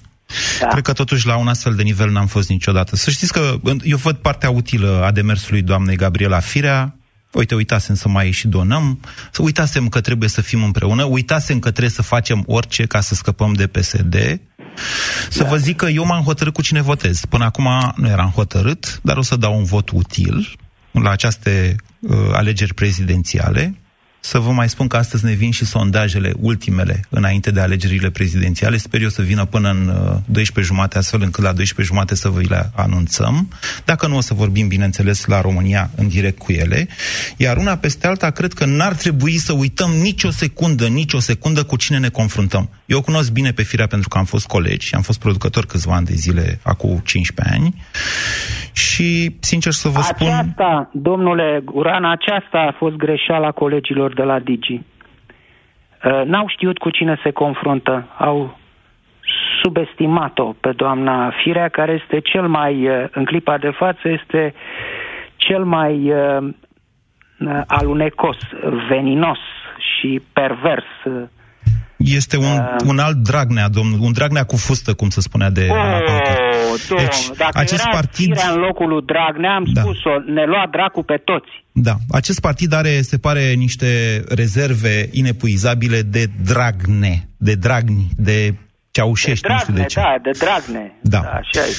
da. cred că totuși la un astfel de nivel n-am fost niciodată. Să știți că în- eu văd partea utilă a demersului doamnei Gabriela Firea, Uite, uitasem să mai și donăm, să uitasem că trebuie să fim împreună, uitasem că trebuie să facem orice ca să scăpăm de PSD. Să vă zic că eu m-am hotărât cu cine votez. Până acum nu eram hotărât, dar o să dau un vot util la aceste uh, alegeri prezidențiale. Să vă mai spun că astăzi ne vin și sondajele ultimele înainte de alegerile prezidențiale. Sper eu să vină până în uh, 12 jumate, astfel încât la 12 jumate să vă le anunțăm. Dacă nu o să vorbim, bineînțeles, la România în direct cu ele. Iar una peste alta, cred că n-ar trebui să uităm nicio secundă, nicio secundă cu cine ne confruntăm. Eu o cunosc bine pe firea pentru că am fost colegi și am fost producător câțiva ani de zile, acum 15 ani. Și, sincer să vă spun... Aceasta, domnule Guran, aceasta a fost greșeala colegilor de la Digi. Uh, N-au știut cu cine se confruntă. Au subestimat-o pe doamna Firea, care este cel mai, uh, în clipa de față, este cel mai uh, uh, alunecos, veninos și pervers uh, Este un, Uh. un alt Dragnea, domnul, un Dragnea cu fustă, cum se spunea de Ana Palucă. domn, Deci, dacă acest era partid- Firea în locul lui Dragnea, am Da. spus-o, ne lua dracu pe toți. Da, acest partid are, se pare, niște rezerve inepuizabile de Dragne, de Dragni, de Ceaușești, nu știu Dragne, de ce. da, de Dragne. Da. Așa e.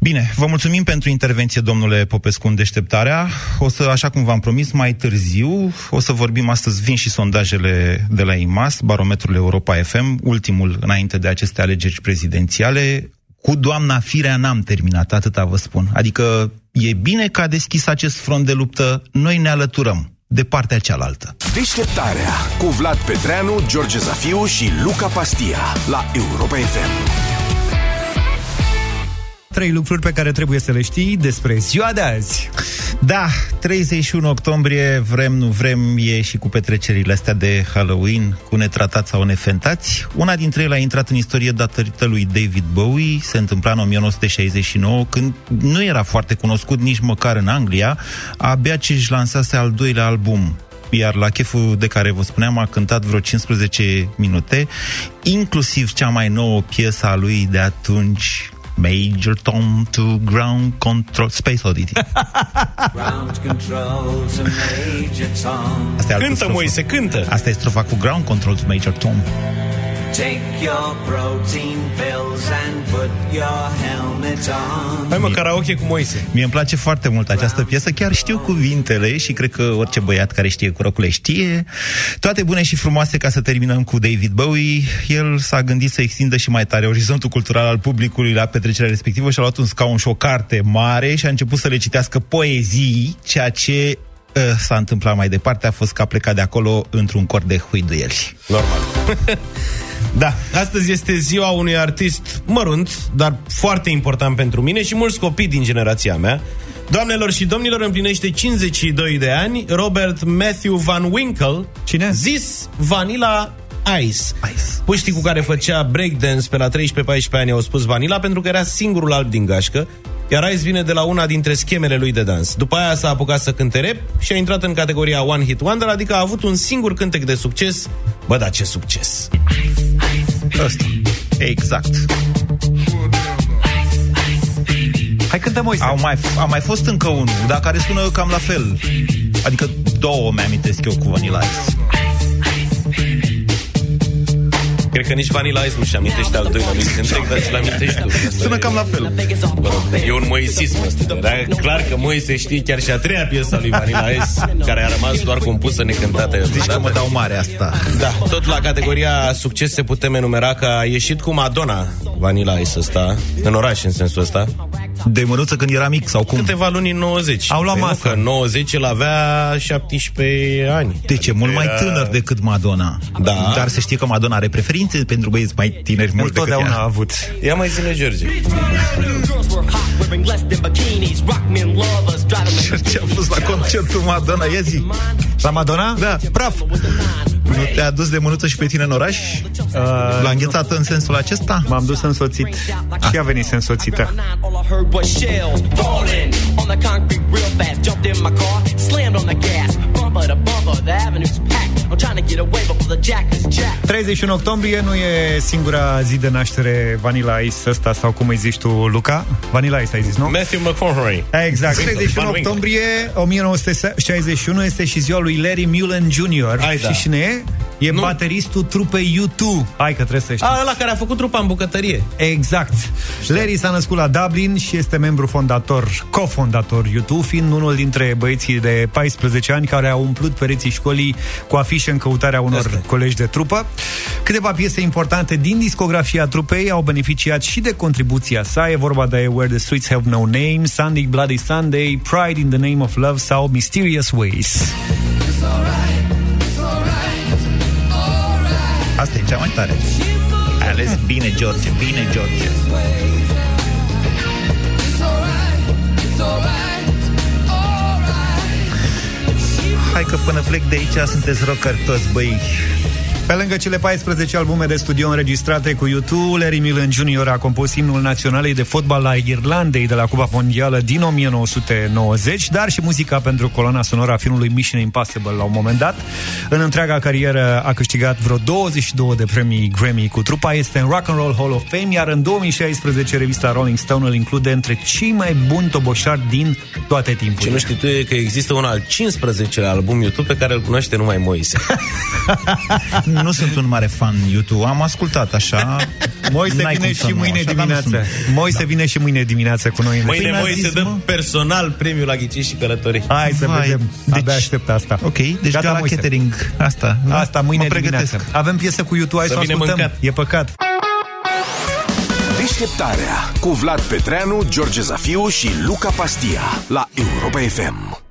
Bine, vă mulțumim pentru intervenție, domnule Popescu, în deșteptarea. O să, așa cum v-am promis, mai târziu, o să vorbim astăzi, vin și sondajele de la IMAS, barometrul Europa FM, ultimul înainte de aceste alegeri prezidențiale. Cu doamna Firea n-am terminat, atâta vă spun. Adică e bine că a deschis acest front de luptă, noi ne alăturăm de partea cealaltă. Deșteptarea cu Vlad Petreanu, George Zafiu și Luca Pastia la Europa FM. Trei lucruri pe care trebuie să le știi despre ziua de azi. Da, 31 octombrie, vrem, nu vrem, e și cu petrecerile astea de Halloween, cu netratați sau nefentați. Una dintre ele a intrat în istorie datorită lui David Bowie, se întâmpla în 1969, când nu era foarte cunoscut nici măcar în Anglia, abia ce își lansase al doilea album, iar la cheful de care vă spuneam a cântat vreo 15 minute, inclusiv cea mai nouă piesă a lui de atunci, Major Tom to Ground Control Space Oddity. Asta e altă Cântă, strofă. Moise, cântă! Asta e strofa cu Ground Control to Major Tom. Take your protein pills and put your helmet on. Hai mă, karaoke cu Moise. Mie îmi place foarte mult această piesă, chiar știu cuvintele și cred că orice băiat care știe cu rocule știe. Toate bune și frumoase ca să terminăm cu David Bowie. El s-a gândit să extindă și mai tare orizontul cultural al publicului la petrecerea respectivă și a luat un scaun și o carte mare și a început să le citească poezii, ceea ce uh, s-a întâmplat mai departe a fost că a plecat de acolo într-un cor de huiduieli. Normal. da, astăzi este ziua unui artist mărunt, dar foarte important pentru mine și mulți copii din generația mea. Doamnelor și domnilor, împlinește 52 de ani Robert Matthew Van Winkle, Cine? zis Vanilla Ice. Ice. Puștii cu care făcea breakdance pe la 13-14 ani au spus Vanilla pentru că era singurul alb din gașcă, iar Ice vine de la una dintre schemele lui de dans. După aia s-a apucat să cânte rap și a intrat în categoria One Hit Wonder, adică a avut un singur cântec de succes. Bă, da, ce succes! Ăsta. Exact. Hai cântăm, Moise. Au mai, a mai fost încă unul, dar care sună cam la fel. Adică două mi-amintesc eu cu Vanilla Ice. Cred că nici Vanilla Ice nu-și amintește al doilea lui întreg, dar ți-l amintești tu. Sună cam la fel. Mă rog, e un moisism ăsta. Dar e clar că Moise știe chiar și a treia piesă a lui Vanilla Ice, care a rămas doar compusă necântată. Zici că mă dau mare asta. Da, tot la categoria succes se putem enumera că a ieșit cu Madonna Vanilla Ice ăsta, în oraș în sensul ăsta, De mânuță când era mic sau cum? câteva luni în 90. Au luat Păi nu, masă. că în 90 el avea 17 ani. Deci e mult mai Era- tânăr decât Madonna. Da. Dar să știe că Madonna are preferințe pentru băieți mai tineri mult decât Întotdeauna a ea. avut. Ia mai zine, George. Girls were hot, wearing less than bikinis. Rock men lovers, drive Ce a fost la concertul Madonna? Ia zi! La Madonna? Da. Praf! Nu te-a dus de mânuță și pe tine în oraș? Uh, L-a înghețat în sensul acesta? M-am dus însoțit și a venit însoțită. All I heard was shells falling on the concrete real fast. Jumped in my car, slammed on the gas. Bumper to bumper, the avenue's packed. I'm trying to get away before the jack is jacked. 31 octombrie nu e singura zi de naștere Vanilla Ice ăsta sau cum îi zici tu, Luca? Vanilla Ice ai zis, nu? Matthew McConaughey. Exact. Winkle, 31 Van Winkle. octombrie 1961 este și ziua lui Larry Mullen Jr. Hai, da. Și cine e? E Nu. bateristul trupei U2. Hai că trebuie să știți. A, ăla care a făcut trupa în bucătărie. Exact. Larry s-a născut la Dublin și este membru fondator, cofondator YouTube, fiind unul dintre băieții de 14 ani care au umplut pereții școlii cu afișe în căutarea unor Asta e. colegi de trupă. Câteva piese importante din discografia trupei au beneficiat și de contribuția sa. E vorba de Where the Streets Have No Name, Sunday Bloody Sunday, Pride in the Name of Love sau Mysterious Ways. Asta e cea mai tare. Ai ales bine, George, bine, George. Hai că până plec de aici sunteți rockeri toți, băi. Pe lângă cele 14 albume de studio înregistrate cu YouTube, Larry Millen Jr. a compus imnul naționalei de fotbal al Irlandei de la Cupa Mondială din 1990, dar și muzica pentru coloana sonoră a filmului Mission Impossible la un moment dat. În întreaga carieră a câștigat vreo 22 de premii Grammy cu trupa, este în Rock and Roll Hall of Fame, iar în 2016 revista Rolling Stone îl include între cei mai buni toboșari din toate Ce timpurile. nu știi tu e că există un al 15-lea album YouTube pe care îl cunoaște numai Moise. Nu sunt un mare fan YouTube, am ascultat așa. Moise N-ai vine cum să și nu, mâine așa, dar nu dimineață. sunt. Moise vine și mâine dimineață cu noi. în Mâine mi-a Moise zis, dă mă. personal premiul la ghicit și călătorii. Hai să Vai, vedem. deci- Abia aștept asta. Ok, deci Gata, Gata, la Moise. catering. Asta. da? Asta mâine mă pregătesc. dimineață. Avem piesă cu YouTube, hai Să să, o vină ascultăm. mâncat. E păcat. Deșteptarea cu Vlad Petreanu, George Zafiu și Luca Pastia la Europa FM.